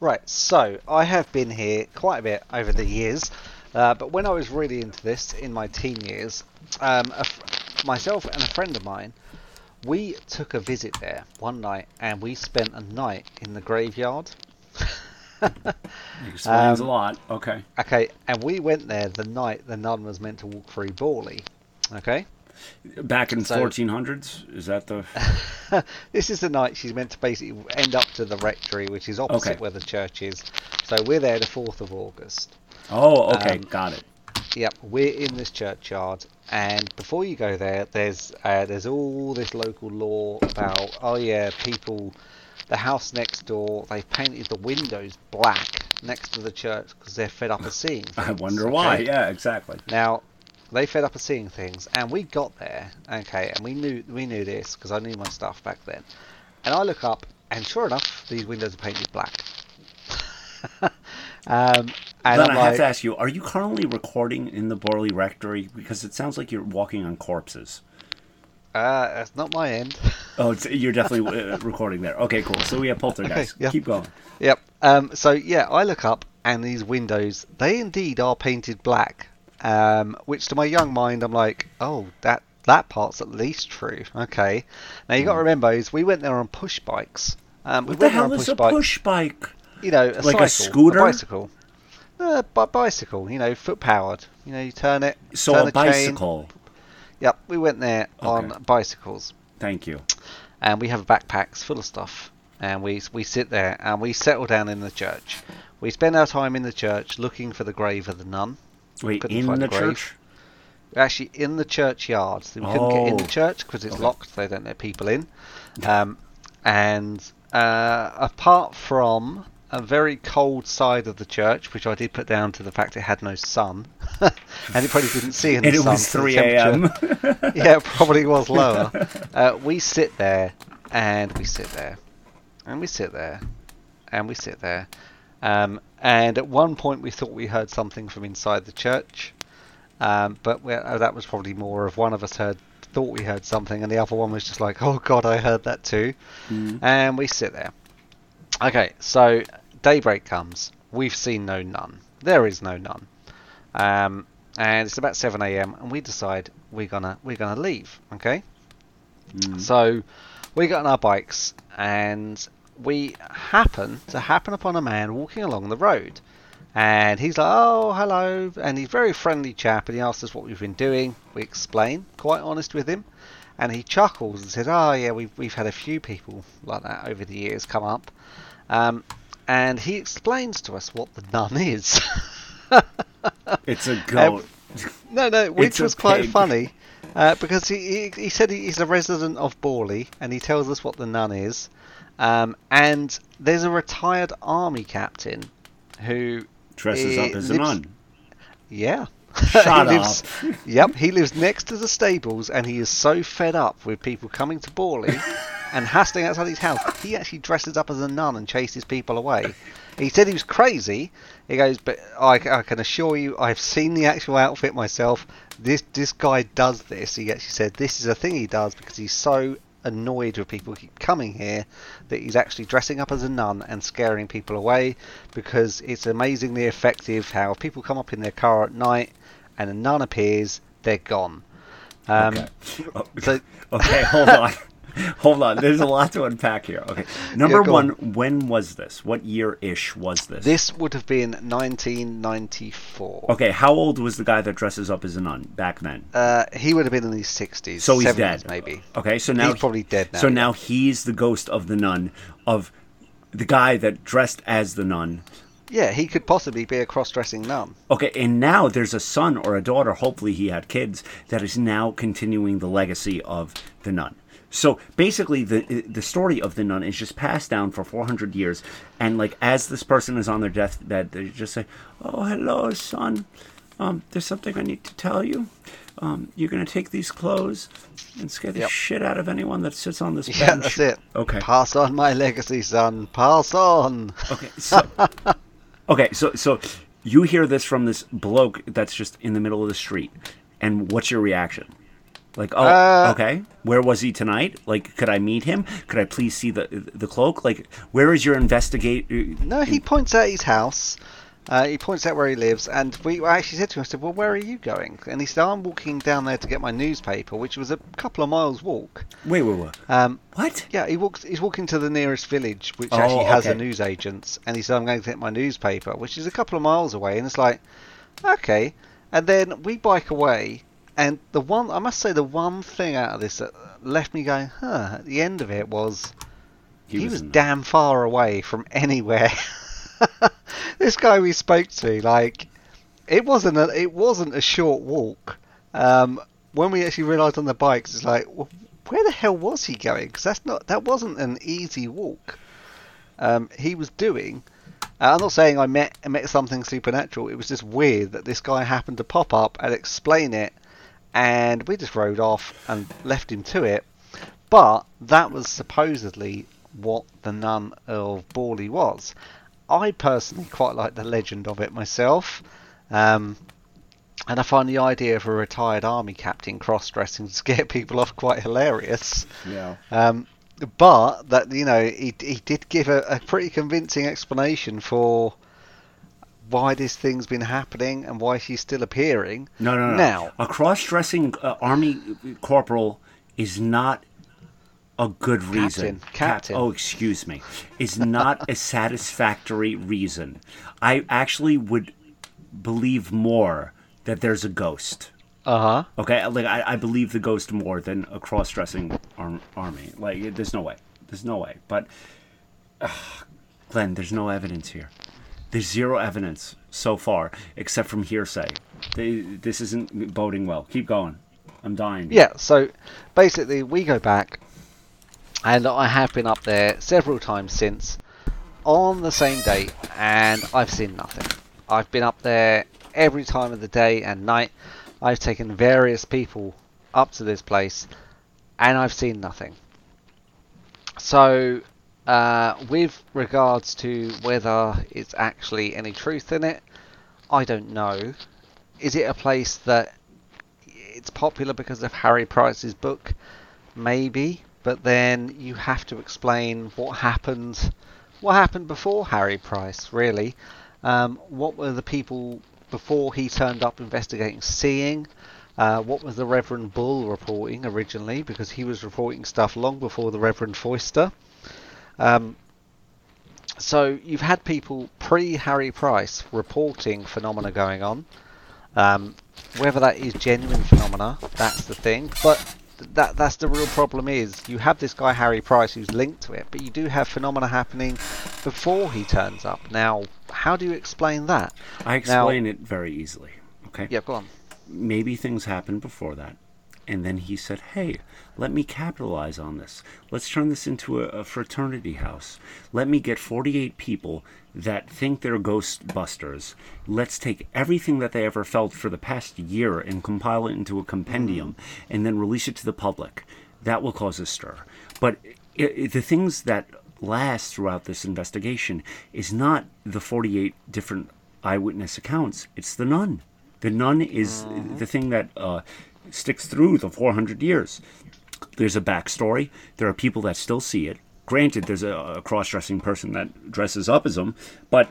Right, so I have been here quite a bit over the years, uh, but when I was really into this in my teen years, um, a f- myself and a friend of mine, we took a visit there one night and we spent a night in the graveyard. Explains a lot. Okay. Okay, and we went there the night the nun was meant to walk through Borley. Okay, Back in So- 1400s, is that the? this is the night she's meant to basically end up to the rectory, which is opposite Okay. where the church is. So we're there the fourth of August. Oh, okay, Um, got it. Yep, we're in this churchyard, and before you go there, there's uh, there's all this local law about oh yeah, people, the house next door, they've painted the windows black next to the church because they're fed up of seeing. I wonder okay? why. Yeah, exactly. Now, they fed up of seeing things, and we got there, okay, and we knew we knew this because I knew my stuff back then. And I look up, and sure enough, these windows are painted black. um, and then I'm I like, have to ask you: Are you currently recording in the Borley Rectory? Because it sounds like you're walking on corpses. Uh, that's not my end. Oh, it's, you're definitely uh, recording there. Okay, cool. So we have poltergeist. yeah. Keep going. Yep. Um, so yeah, I look up and these windows, they indeed are painted black. Um, which to my young mind, I'm like, oh, that that part's at least true. Okay. Now you got to remember is we went there on push bikes. Um, we Hmm. What the hell on is a bikes. push bike? You know, a Like a cycle, scooter? bicycle. Uh, bi- bicycle. You know, foot powered. You know, you turn it. So turn a chain. Yep. We went there on bicycles. Thank you. and we have backpacks full of stuff and we we sit there and we settle down in the church we spend our time in the church looking for the grave of the nun Wait, Couldn't in find the grave. church? we're actually in the churchyard so we couldn't get in the Oh. church because it's Okay. locked they don't let people in um, and uh, apart from a very cold side of the church which I did put down to the fact it had no sun and it probably didn't see any And it was 3 a.m. yeah, it probably was lower. uh, we sit there and we sit there and we sit there and we sit there. Um, and at one point we thought we heard something from inside the church, um, but uh, that was probably more of one of us heard thought we heard something, and the other one was just like, "Oh God, I heard that too." Mm. And we sit there. Okay, so daybreak comes. We've seen no nun. There is no nun. Um, and it's about 7 a.m. and we decide we're gonna we're gonna leave. Okay. Mm. So we got on our bikes and we happen to happen upon a man walking along the road. And he's like, "Oh, hello," and he's a very friendly chap, and he asks us what we've been doing. We explain, quite honest with him, and he chuckles and says, "Oh yeah, we've we've had a few people like that over the years come up." Um, and he explains to us what the nun is. It's a goat. No, no, which It's was quite pig. funny uh, because he, he he said he's a resident of Borley and he tells us what the nun is. Um, and there's a retired army captain who Dresses eh, up as a nun. Yeah. Shut lives, Yep, he lives next to the stables and he is so fed up with people coming to Borley and hassling outside his house. He actually dresses up as a nun and chases people away. He said he was crazy. He goes, but I, I can assure you, I've seen the actual outfit myself. This this guy does this. He actually said this is a thing he does because he's so annoyed with people keep coming here that he's actually dressing up as a nun and scaring people away because it's amazingly effective how people come up in their car at night and a nun appears, they're gone. Um, okay. So- okay, hold on. Hold on. There's a lot to unpack here. Okay. Number go one, on. when was this? What year ish was this? This would have been 1994. Okay, how old was the guy that dresses up as a nun back then? Uh, he would have been in his 60s. So he's 70s dead. maybe. Okay, so now He's probably dead now, So yeah. now he's the ghost of the nun of the guy that dressed as the nun. Yeah, he could possibly be a cross-dressing nun. Okay, and now there's a son or a daughter, hopefully he had kids, that is now continuing the legacy of the nun. So basically, the the story of the nun is just passed down for 400 years, and like as this person is on their deathbed, they just say, "Oh, hello, son. Um, there's something I need to tell you. Um, you're gonna take these clothes and scare the Yep. shit out of anyone that sits on this bench." Yeah, that's it. Okay. Pass on my legacy, son. Pass on. Okay, so okay, so so you hear this from this bloke that's just in the middle of the street, and what's your reaction? Like, oh, Uh, okay. Where was he tonight? Like, could I meet him? Could I please see the the cloak? Like, where is your investigate? No, he points out his house. Uh, he points out where he lives, and we I actually said to him, I said, "Well, where are you going?" And he said, "I'm walking down there to get my newspaper, which was a couple of miles walk." Wait, wait, wait. Um, What? yeah, he walks. He's walking to the nearest village, which Oh, actually has a okay. newsagent's, and he said, "I'm going to get my newspaper," which is a couple of miles away, and it's like, okay. And then we bike away, and the one I must say, the one thing out of this that left me going, "Huh," at the end of it was he, was, in- damn far away from anywhere. this guy we spoke to, like, it wasn't a it wasn't a short walk. Um, when we actually realised on the bikes, it's like, well, where the hell was he going? Because that's not that wasn't an easy walk. Um, he was doing. Uh, I'm not saying I met I met something supernatural. It was just weird that this guy happened to pop up and explain it, and we just rode off and left him to it. But that was supposedly what the nun of Borley was. I personally quite like the legend of it myself. Um, and I find the idea of a retired army captain cross-dressing to scare people off quite hilarious. Yeah. Um, but that you know, he he did give a, a pretty convincing explanation for why this thing's been happening and why she's still appearing. No, no, no. Now, a cross-dressing uh, army corporal is not a good reason. Captain, captain. oh, excuse me. Is not a satisfactory reason. I actually would believe more that there's a ghost. uh huh. Okay, like I, I believe the ghost more than a cross-dressing arm, army. Like, there's no way. There's no way. But, ugh, Glenn, there's no evidence here. There's zero evidence so far, except from hearsay. They, this isn't boding well. Keep going. I'm dying. Yeah, so basically we go back, and I have been up there several times since on the same date, and I've seen nothing. I've been up there every time of the day and night. I've taken various people up to this place, and I've seen nothing. So, uh, with regards to whether it's actually any truth in it, I don't know. Is it a place that it's popular because of Harry Price's book? Maybe, but then you have to explain what happened. What happened before Harry Price, really? Um, what were the people before he turned up investigating seeing? Uh, what was the Reverend Bull reporting originally? Because he was reporting stuff long before the Reverend Foyster. Um, so you've had people pre Harry Price reporting phenomena going on. Um, whether that is genuine phenomena, that's the thing. But that that's the real problem is you have this guy Harry Price who's linked to it, but you do have phenomena happening before he turns up. Now, how do you explain that? I explain now, it very easily. Okay. Yeah, go on. Maybe things happened before that. And then he said, Hey, let me capitalize on this. Let's turn this into a, a, fraternity house. Let me get 48 people that think they're ghostbusters. Let's take everything that they ever felt for the past year and compile it into a compendium and then release it to the public. That will cause a stir. But it, it, the things that last throughout this investigation is not the 48 different eyewitness accounts, it's the nun. The nun is mm-hmm. the thing that uh, sticks through the 400 years. There's a backstory. There are people that still see it. Granted, there's a, a cross dressing person that dresses up as them, but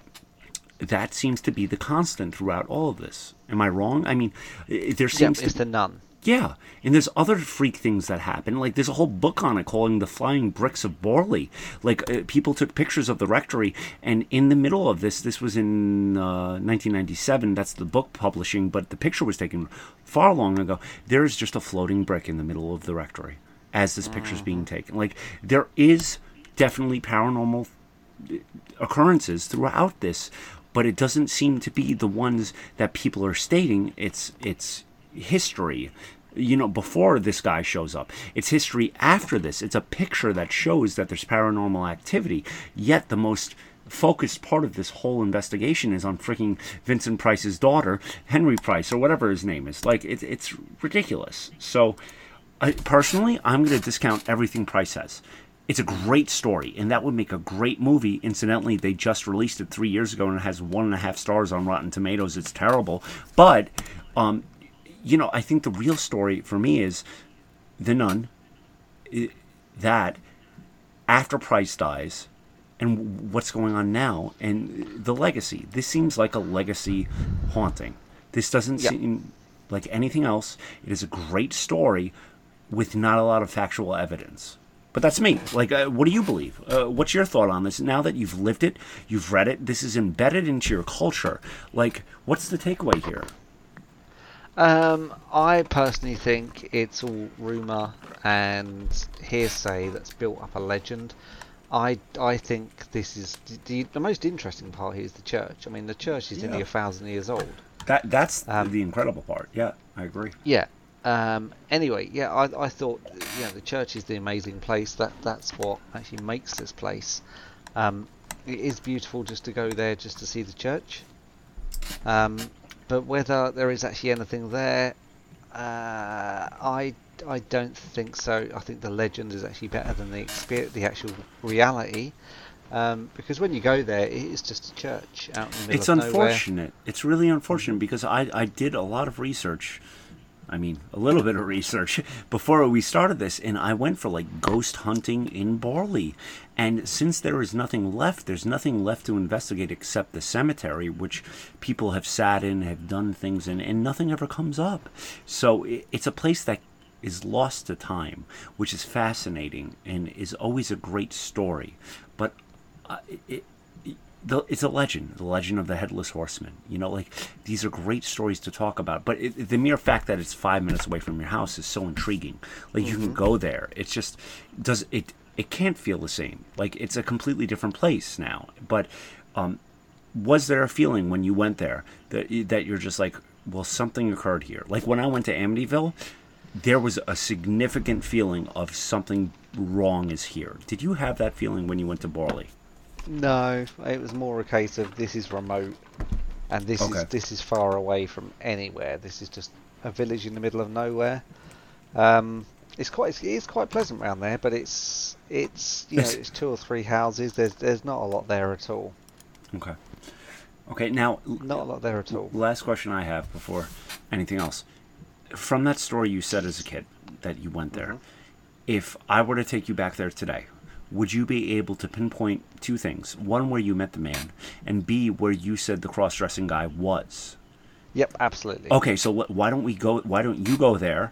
that seems to be the constant throughout all of this. Am I wrong? I mean, there seems it's to the nun. Yeah, and there's other freak things that happen. Like there's a whole book on it calling the Flying Bricks of Borley. Like uh, people took pictures of the rectory, and in the middle of this, this was in uh, 1997. That's the book publishing, but the picture was taken far long ago. There is just a floating brick in the middle of the rectory as this picture is being mm-hmm. taken. Like there is definitely paranormal uh, occurrences throughout this, but it doesn't seem to be the ones that people are stating. It's it's history you know before this guy shows up it's history after this it's a picture that shows that there's paranormal activity yet the most focused part of this whole investigation is on freaking Vincent Price's daughter, Henry Price, or whatever his name is. Like, it, it's ridiculous. So, I, personally, I'm going to discount everything Price says. It's a great story, and that would make a great movie. Incidentally, they just released it three years ago, and it has one and a half stars on Rotten Tomatoes. It's terrible, but um, you know, I think the real story for me is the nun. That after Price dies, and what's going on now, and the legacy. This seems like a legacy haunting. This doesn't yep. seem like anything else. It is a great story with not a lot of factual evidence. But that's me. Like, uh, what do you believe? Uh, what's your thought on this? Now that you've lived it, you've read it, this is embedded into your culture. Like, what's the takeaway here? Um, I personally think it's all rumour and hearsay that's built up a legend. I, I think this is the, the most interesting part here is the church. I mean, the church is yeah. nearly a thousand years old. That that's um, the incredible part. Yeah, I agree. Yeah. Um, anyway, yeah, I, I thought you know the church is the amazing place. That that's what actually makes this place. Um, it is beautiful just to go there just to see the church. Um, but whether there is actually anything there, uh, I I don't think so. I think the legend is actually better than the experience, the actual reality. Um, because when you go there, it is just a church out in the middle it's of unfortunate. It's really unfortunate because I, I did a lot of research I mean, a little bit of research before we started this, and I went for like ghost hunting in Borley. And since there is nothing left, there's nothing left to investigate except the cemetery, which people have sat in, have done things in, and nothing ever comes up. So it's a place that is lost to time, which is fascinating and is always a great story. But uh, it, the, it's a legend, the legend of the headless horseman. You know, like these are great stories to talk about. But it, the mere fact that it's five minutes away from your house is so intriguing. Like mm-hmm. you can mm-hmm. go there. It's just does it. It can't feel the same. Like it's a completely different place now. But um, was there a feeling when you went there that that you're just like, well, something occurred here? Like when I went to Amityville, there was a significant feeling of something wrong is here. Did you have that feeling when you went to Borley? No, it was more a case of this is remote, and this okay. is this is far away from anywhere. This is just a village in the middle of nowhere. Um, it's quite it's, quite pleasant around there, but it's it's you know it's two or three houses. There's there's not a lot there at all. Okay. Okay. Now, not a lot there at all. Last question I have before anything else. From that story you said as a kid that you went there, mm-hmm. if I were to take you back there today, would you be able to pinpoint two things? One, where you met the man, and B, where you said the cross dressing guy was? Yep, absolutely. Okay, so why don't we go? Why don't you go there,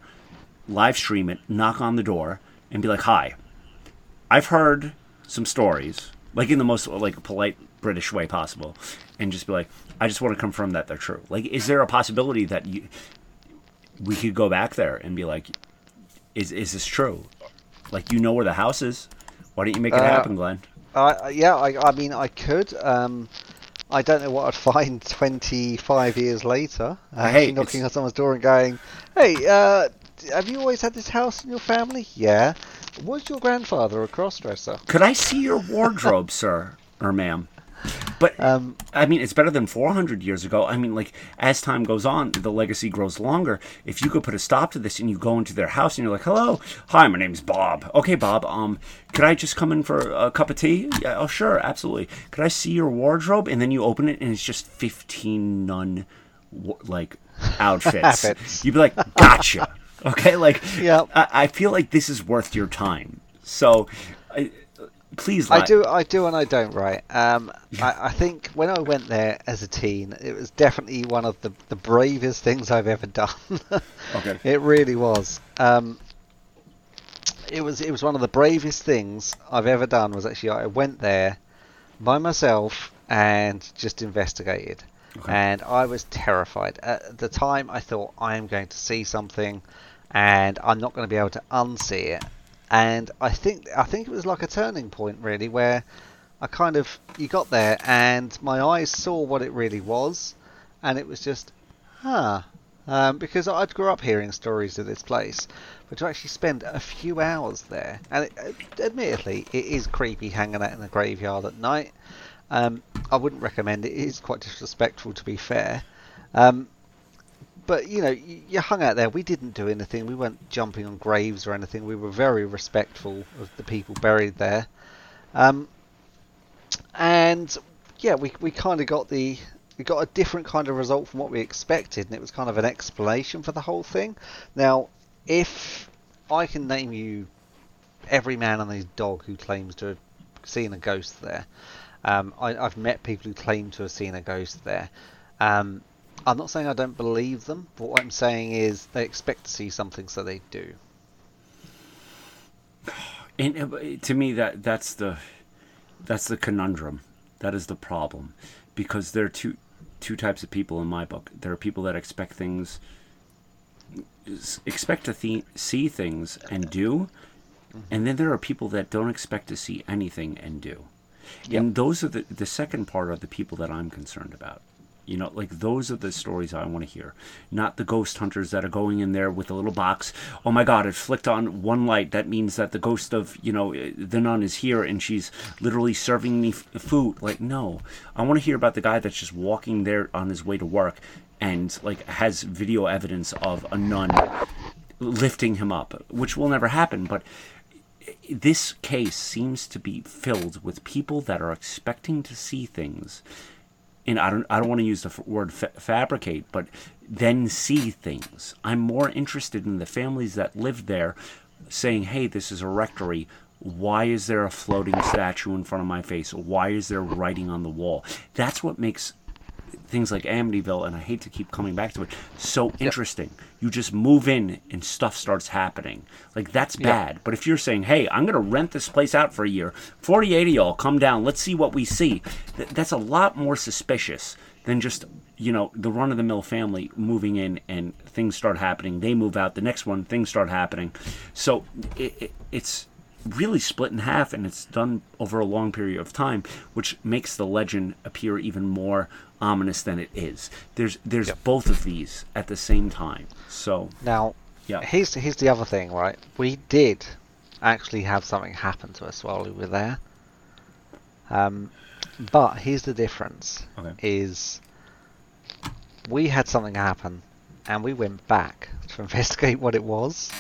live stream it, knock on the door, and be like, "Hi, I've heard some stories like in the most like polite British way possible, and just be like, I just want to confirm that they're true. Like, is there a possibility that you we could go back there and be like, is is this true? Like, you know where the house is. Why don't you make it Uh, happen, Glenn? I yeah, I, I mean, I could. Um, I don't know what I'd find 25 years later. Uh, Hey, knocking it's- on someone's door and going, "Hey, uh, have you always had this house in your family?" Yeah. Was your grandfather a crossdresser? Could I see your wardrobe, sir or ma'am? But Um, I mean, it's better than 400 years ago. I mean, like as time goes on, the legacy grows longer. If you could put a stop to this and you go into their house and you're like, "Hello, hi, my name's Bob. Okay, Bob. Um, could I just come in for a cup of tea? Yeah, oh sure, absolutely. Could I see your wardrobe?" And then you open it and it's just 15 nun like outfits. Outfits. You'd be like, "Gotcha." Okay, like Yep. I, I feel like this is worth your time. So, I, please, I do, I do, and I don't. Right. Um, I, I think when I went there as a teen, it was definitely one of the, the bravest things I've ever done. Okay. It really was. Um, it was it was one of the bravest things I've ever done. Was actually I went there by myself and just investigated, Okay. and I was terrified. At the time, I thought I am going to see something, and I'm not going to be able to unsee it. And I think I think it was like a turning point really, where I kind of you got there and my eyes saw what it really was, and it was just, huh. Um, because I'd grew up hearing stories of this place, but to actually spend a few hours there, and it, uh, admittedly, it is creepy hanging out in the graveyard at night. Um, I wouldn't recommend it. It is quite disrespectful, to be fair. Um, but you know, you, hung out there. We didn't do anything. We weren't jumping on graves or anything. We were very respectful of the people buried there. Um, and yeah, we we kind of got the we got a different kind of result from what we expected, and it was kind of an explanation for the whole thing. Now, if I can name you every man and his dog who claims to have seen a ghost there, um, I, I've met people who claim to have seen a ghost there. Um, I'm not saying I don't believe them, but what I'm saying is they expect to see something, so they do. And uh, to me, that that's the that's the conundrum. That is the problem, because there are two two types of people in my book. There are people that expect things, expect to th- see things and do, and then there are people that don't expect to see anything and do. And those are the the second part are the people that I'm concerned about. You know, like those are the stories I want to hear, not the ghost hunters that are going in there with a little box. Oh my God! It flicked on one light. That means that the ghost of you know the nun is here, and she's literally serving me f- food. Like, no, I want to hear about the guy that's just walking there on his way to work, and like has video evidence of a nun lifting him up, which will never happen. But this case seems to be filled with people that are expecting to see things and I don't I don't want to use the word fa- fabricate, but then see things. I'm more interested in the families that live there saying, "Hey, this is a rectory. Why is there a floating statue in front of my face? Why is there writing on the wall?" That's what makes things like Amityville, and I hate to keep coming back to it, so interesting. You just move in and stuff starts happening. Like that's bad. But if you're saying, "Hey, I'm going to rent this place out for a year. 48 of y'all come down. Let's see what we see." Th- that's a lot more suspicious than just you know the run of the mill family moving in and things start happening. They move out. The next one, things start happening. So it, it, it's really split in half and it's done over a long period of time which makes the legend appear even more ominous than it is there's there's both of these at the same time so Now, Yeah. here's here's the other thing, right? We did actually have something happen to us while we were there. Um, but here's the difference: Okay. is we had something happen, and we went back to investigate what it was,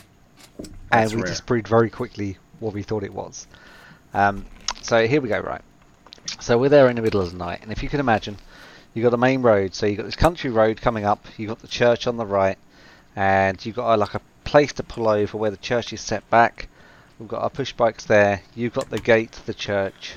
That's and we rare. disproved very quickly what we thought it was. Um, so here we go, right? So we're there in the middle of the night, and if you can imagine, you've got the main road. So you've got this country road coming up. You've got the church on the right, and you've got uh, like a place to pull over where the church is set back. We've got our push bikes there. You've got the gate to the church.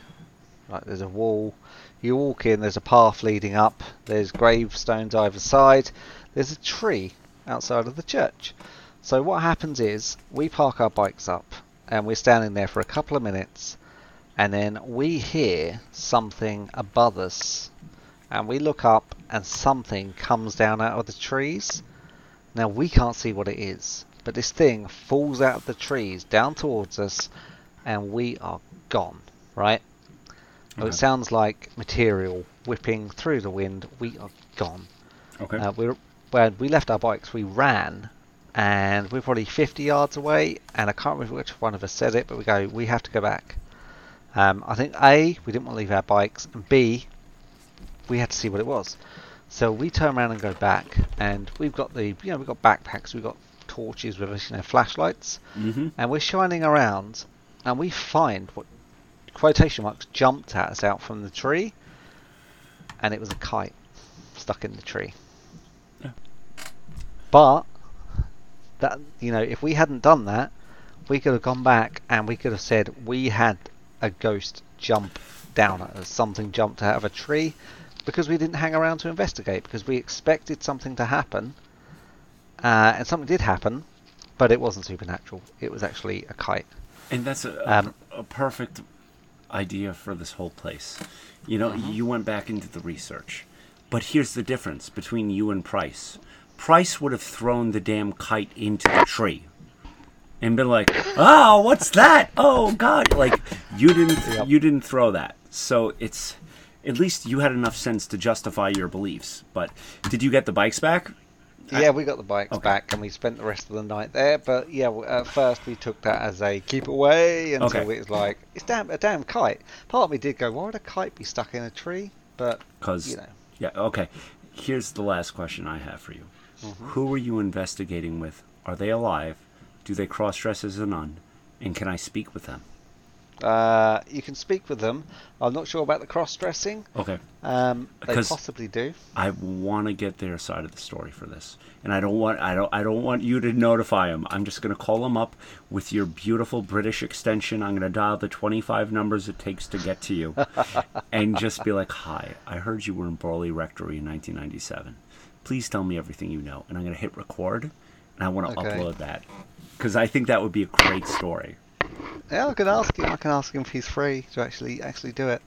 Right, there's a wall. You walk in. There's a path leading up. There's gravestones either side. There's a tree outside of the church. So what happens is we park our bikes up, and we're standing there for a couple of minutes, and then we hear something above us, and we look up, and something comes down out of the trees. Now we can't see what it is, but this thing falls out of the trees down towards us, and we are gone. Right? Okay. It sounds like material whipping through the wind. We are gone. Okay. Uh, we when we left our bikes, we ran, and we we're probably 50 yards away. And I can't remember which one of us said it, but we go, we have to go back. Um, I think A, we didn't want to leave our bikes, and B, we had to see what it was. So we turn around and go back, and we've got the, you know, we've got backpacks, we've got torches with us, you know, flashlights, mm-hmm. and we're shining around, and we find what quotation marks jumped at us out from the tree, and it was a kite stuck in the tree. Yeah. But that you know, if we hadn't done that, we could have gone back and we could have said we had a ghost jump down at us. Something jumped out of a tree because we didn't hang around to investigate because we expected something to happen, uh, and something did happen, but it wasn't supernatural. It was actually a kite. And that's a, Um, a, a perfect idea for this whole place. You know, Mm-hmm. you went back into the research. But here's the difference between you and Price. Price would have thrown the damn kite into the tree and been like, "Oh, what's that? Oh God!" Like you didn't, Yep. you didn't throw that. So it's at least you had enough sense to justify your beliefs. But did you get the bikes back? Yeah, we got the bikes Okay. back and we spent the rest of the night there. But yeah, at first we took that as a keep away until Okay. it was like it's damn a damn kite. Part of me did go, why would a kite be stuck in a tree? But Because you know, yeah, okay. Here's the last question I have for you. Mm-hmm. Who were you investigating with? Are they alive? Do they cross dress as a nun? And can I speak with them? uh, you can speak with them. I'm not sure about the cross dressing. Okay. Um, they possibly do. I want to get their side of the story for this, and I don't want I don't I don't want you to notify them. I'm just gonna call them up with your beautiful British extension. I'm gonna dial the 25 numbers it takes to get to you, and just be like, "Hi, I heard you were in Borley Rectory in 1997. Please tell me everything you know." And I'm gonna hit record, and I want to Okay. upload that because I think that would be a great story. Yeah, I can ask him. I can ask him if he's free to actually actually do it.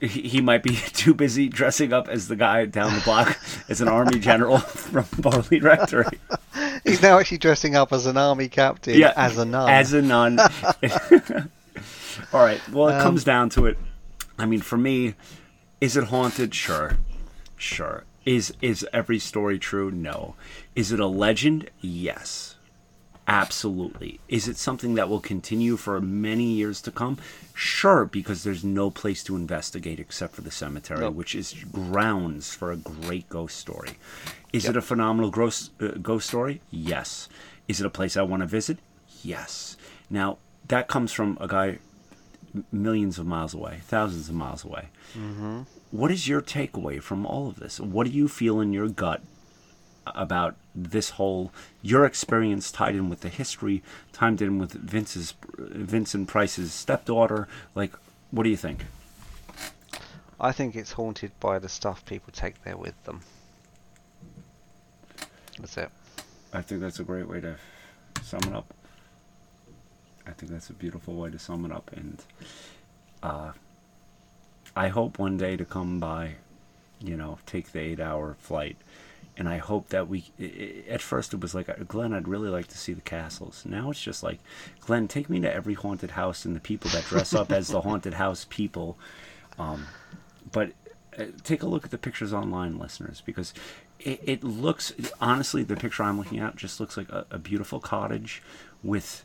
He, he might be too busy dressing up as the guy down the block as an army general from Borley Rectory. He's now actually dressing up as an army captain, Yeah, as a nun. As a nun. All right. Well, it Um, comes down to it. I mean, for me, is it haunted? Sure, sure. Is is every story true? No. Is it a legend? Yes. Absolutely. Is it something that will continue for many years to come? Sure, because there's no place to investigate except for the cemetery, Nope. which is grounds for a great ghost story. Is Yep. it a phenomenal ghost, uh, ghost story? Yes. Is it a place I want to visit? Yes. Now, that comes from a guy millions of miles away, thousands of miles away. What is your takeaway from all of this? What do you feel in your gut about this whole your experience tied in with the history, tied in with Vince's Vincent Price's stepdaughter? Like, what do you think? I think it's haunted by the stuff people take there with them. That's it. I think that's a great way to sum it up. I think that's a beautiful way to sum it up, and uh, I hope one day to come by, you know, take the eight-hour flight, and I hope that we. At first, it was like, Glenn, I'd really like to see the castles. Now it's just like, Glenn, take me to every haunted house and the people that dress up as the haunted house people. Um, but uh, take a look at the pictures online, listeners, because it, it looks honestly the picture I'm looking at just looks like a, a beautiful cottage with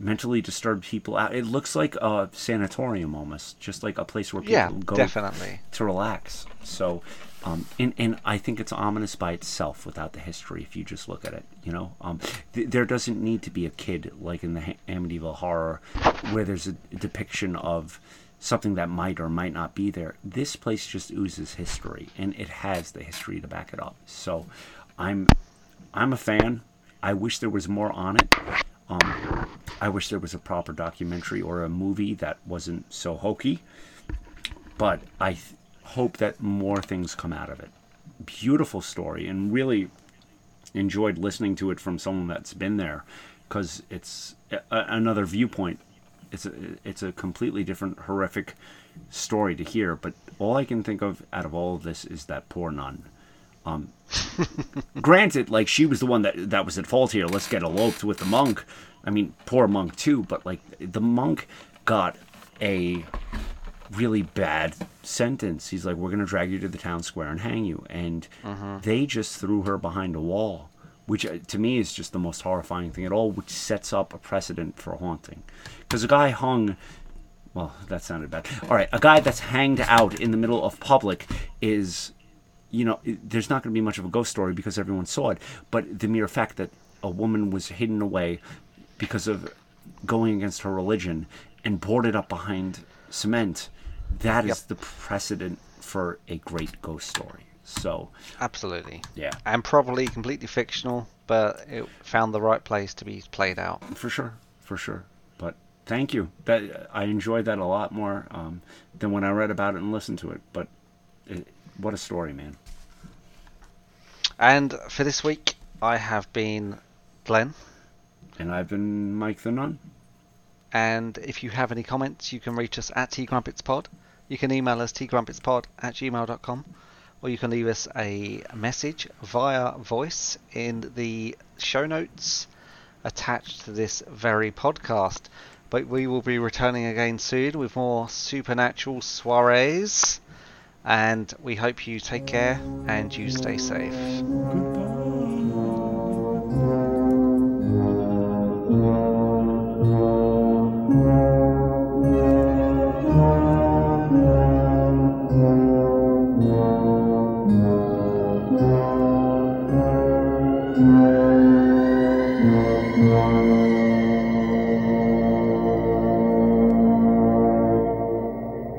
mentally disturbed people out. It looks like a sanatorium almost, just like a place where people Yeah, go definitely. to relax. So, um, and and I think it's ominous by itself without the history. If you just look at it, you know, um, th- there doesn't need to be a kid like in the ha- Amityville Horror, where there's a depiction of something that might or might not be there. This place just oozes history, and it has the history to back it up. So, I'm I'm a fan. I wish there was more on it. Um, I wish there was a proper documentary or a movie that wasn't so hokey but I th- hope that more things come out of it. Beautiful story, and really enjoyed listening to it from someone that's been there, because it's a- another viewpoint it's a it's a completely different horrific story to hear. But all I can think of out of all of this is that poor nun. Um, granted, like she was the one that that was at fault here. Let's get eloped with the monk. I mean, poor monk too. But like the monk got a really bad sentence. He's like, "We're gonna drag you to the town square and hang you," and they just threw her behind a wall, which uh, to me is just the most horrifying thing at all. Which sets up a precedent for haunting, because a guy hung. Well, that sounded bad. All right, a guy that's hanged out in the middle of public is, you know, there's not going to be much of a ghost story because everyone saw it. But the mere fact that a woman was hidden away because of going against her religion and boarded up behind cement, that is Yep. the precedent for a great ghost story. So, Absolutely. yeah, And probably completely fictional, but it found the right place to be played out. for sure, for sure. But thank you. That I enjoyed that a lot more um, than when I read about it and listened to it. But what a story, man! And for this week, I have been Glenn. And I've been Mike the Nun. And if you have any comments, you can reach us at tgrumpetspod. You can email us tgrumpetspod at gmail.com. Or you can leave us a message via voice in the show notes attached to this very podcast. But we will be returning again soon with more supernatural soirees. And we hope you take care and you stay safe. Thank